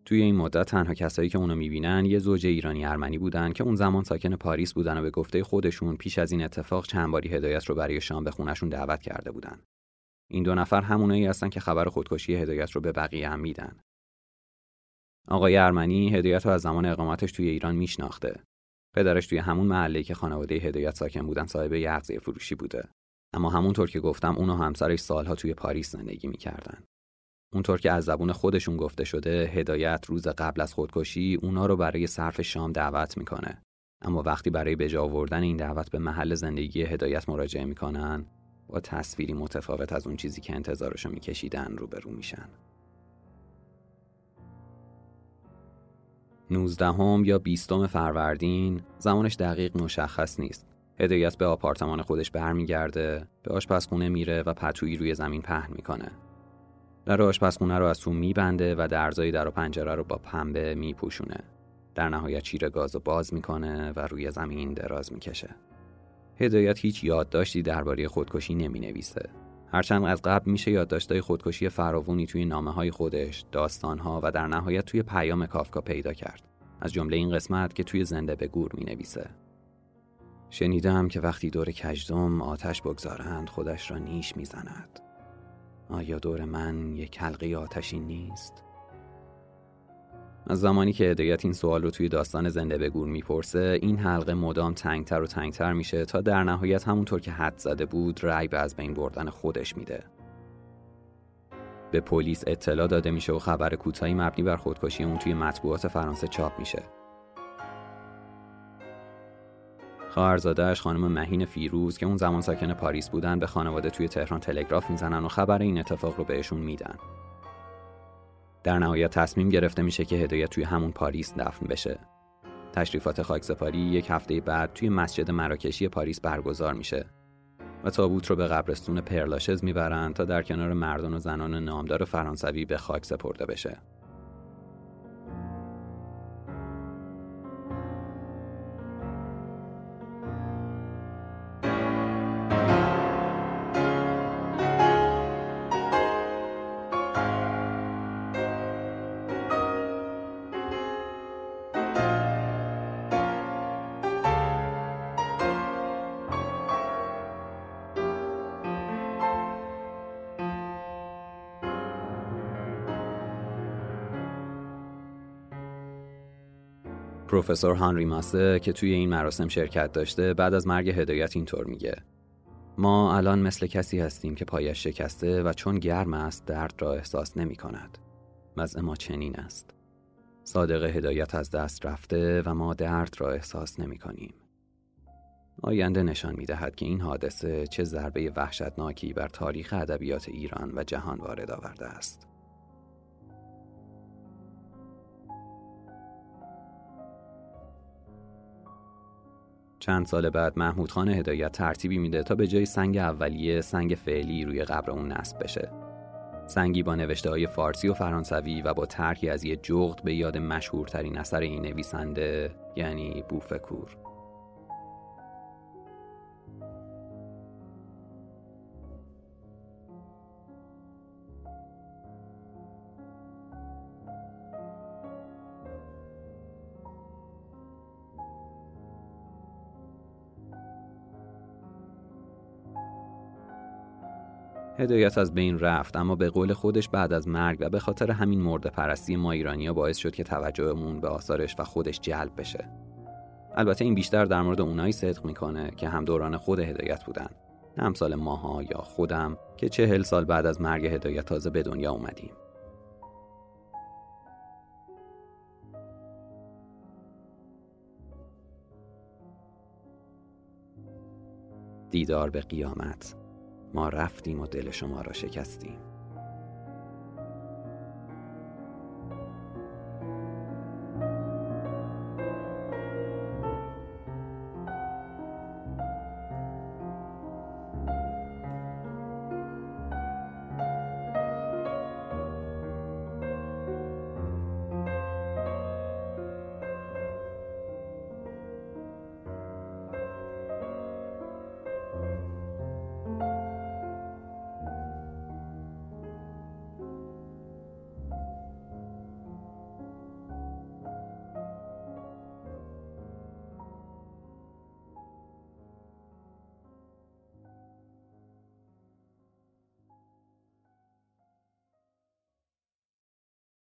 توی این مدت تنها کسایی که اونو می‌بینن یه زوج ایرانی ارمنی بودن که اون زمان ساکن پاریس بودن و به گفته خودشون پیش از این اتفاق چند باری هدایت رو برای شام به خونشون دعوت کرده بودن. این دو نفر همونایی هستن که خبر خودکشی هدایت رو به بقیه هم میدن. آقای ارمنی هدایت رو از زمان اقامتش توی ایران میشناخته. پدرش توی همون محله که خانواده هدایت ساکن بودن صاحب یغزه فروشی بوده. اما همونطور که گفتم اونو همسرش سالها توی پاریس زندگی می‌کردن. اونطور که از زبون خودشون گفته شده هدایت روز قبل از خودکشی اونا رو برای صرف شام دعوت می‌کنه اما وقتی برای بجا آوردن این دعوت به محل زندگی هدایت مراجعه می‌کنن با تصویری متفاوت از اون چیزی که انتظارشو میکشیدن روبرو میشن 19 یا 20 فروردین زمانش دقیق مشخص نیست هدایت به آپارتمان خودش برمیگرده به آشپزخونه میره و پتویی روی زمین پهن می‌کنه در آشپزخونه رو از تو میبنده و درزای در و پنجره رو با پنبه میپوشونه. در نهایت چیر گاز رو باز می‌کنه و روی زمین دراز می‌کشه. هدایت هیچ یادداشتی درباره خودکشی نمی نویسه. هرچند از قبل میشه یادداشتهای خودکشی فراوونی توی نامه های خودش، داستانها و در نهایت توی پیام کافکا پیدا کرد. از جمله این قسمت که توی زنده به گور می نویسه. شنیدم که وقتی دور کجدم آتش بگذارند خودش را نیش می‌زند. آیا دور من یک حلقه آتشی نیست؟ از زمانی که هدایت این سوال رو توی داستان زنده به گور می‌پرسه این حلقه مدام تنگتر و تنگتر میشه تا در نهایت همونطور که حد زده بود رأی به از بین بردن خودش میده به پلیس اطلاع داده میشه و خبر کوتاهی مبنی بر خودکشی اون توی مطبوعات فرانسه چاپ میشه خواهرزادهاش خانم مهین فیروز که اون زمان ساکن پاریس بودن به خانواده توی تهران تلگراف می‌زنن و خبر این اتفاق رو بهشون میدن. در نهایت تصمیم گرفته میشه که هدایت توی همون پاریس دفن بشه. تشریفات خاکسپاری یک هفته بعد توی مسجد مراکشی پاریس برگزار میشه و تابوت رو به قبرستون پرلاشز می‌برن تا در کنار مردان و زنان نامدار فرانسوی به خاک سپرده بشه. پروفسور هانری ماسه که توی این مراسم شرکت داشته بعد از مرگ هدایت اینطور میگه ما الان مثل کسی هستیم که پایش شکسته و چون گرم است درد را احساس نمی کند. وضع ما چنین است. صادق هدایت از دست رفته و ما درد را احساس نمی کنیم. آینده نشان می دهد که این حادثه چه ضربه وحشتناکی بر تاریخ ادبیات ایران و جهان وارد آورده است. چند سال بعد محمود خان هدایت ترتیبی میده تا به جای سنگ اولیه سنگ فعلی روی قبر اون نصب بشه. سنگی با نوشته های فارسی و فرانسوی و با ترکی از یه جغد به یاد مشهورترین اثر این نویسنده یعنی بوفکور. هدایت از بین رفت اما به قول خودش بعد از مرگ و به خاطر همین مرد پرستی ما ایرانیا باعث شد که توجهمون به آثارش و خودش جلب بشه. البته این بیشتر در مورد اونایی صدق می‌کنه که هم دوران خود هدایت بودن نه امثال ماها یا خودم که چهل سال بعد از مرگ هدایت تازه به دنیا اومدیم. دیدار به قیامت. ما رفتیم و دل شما را شکستیم.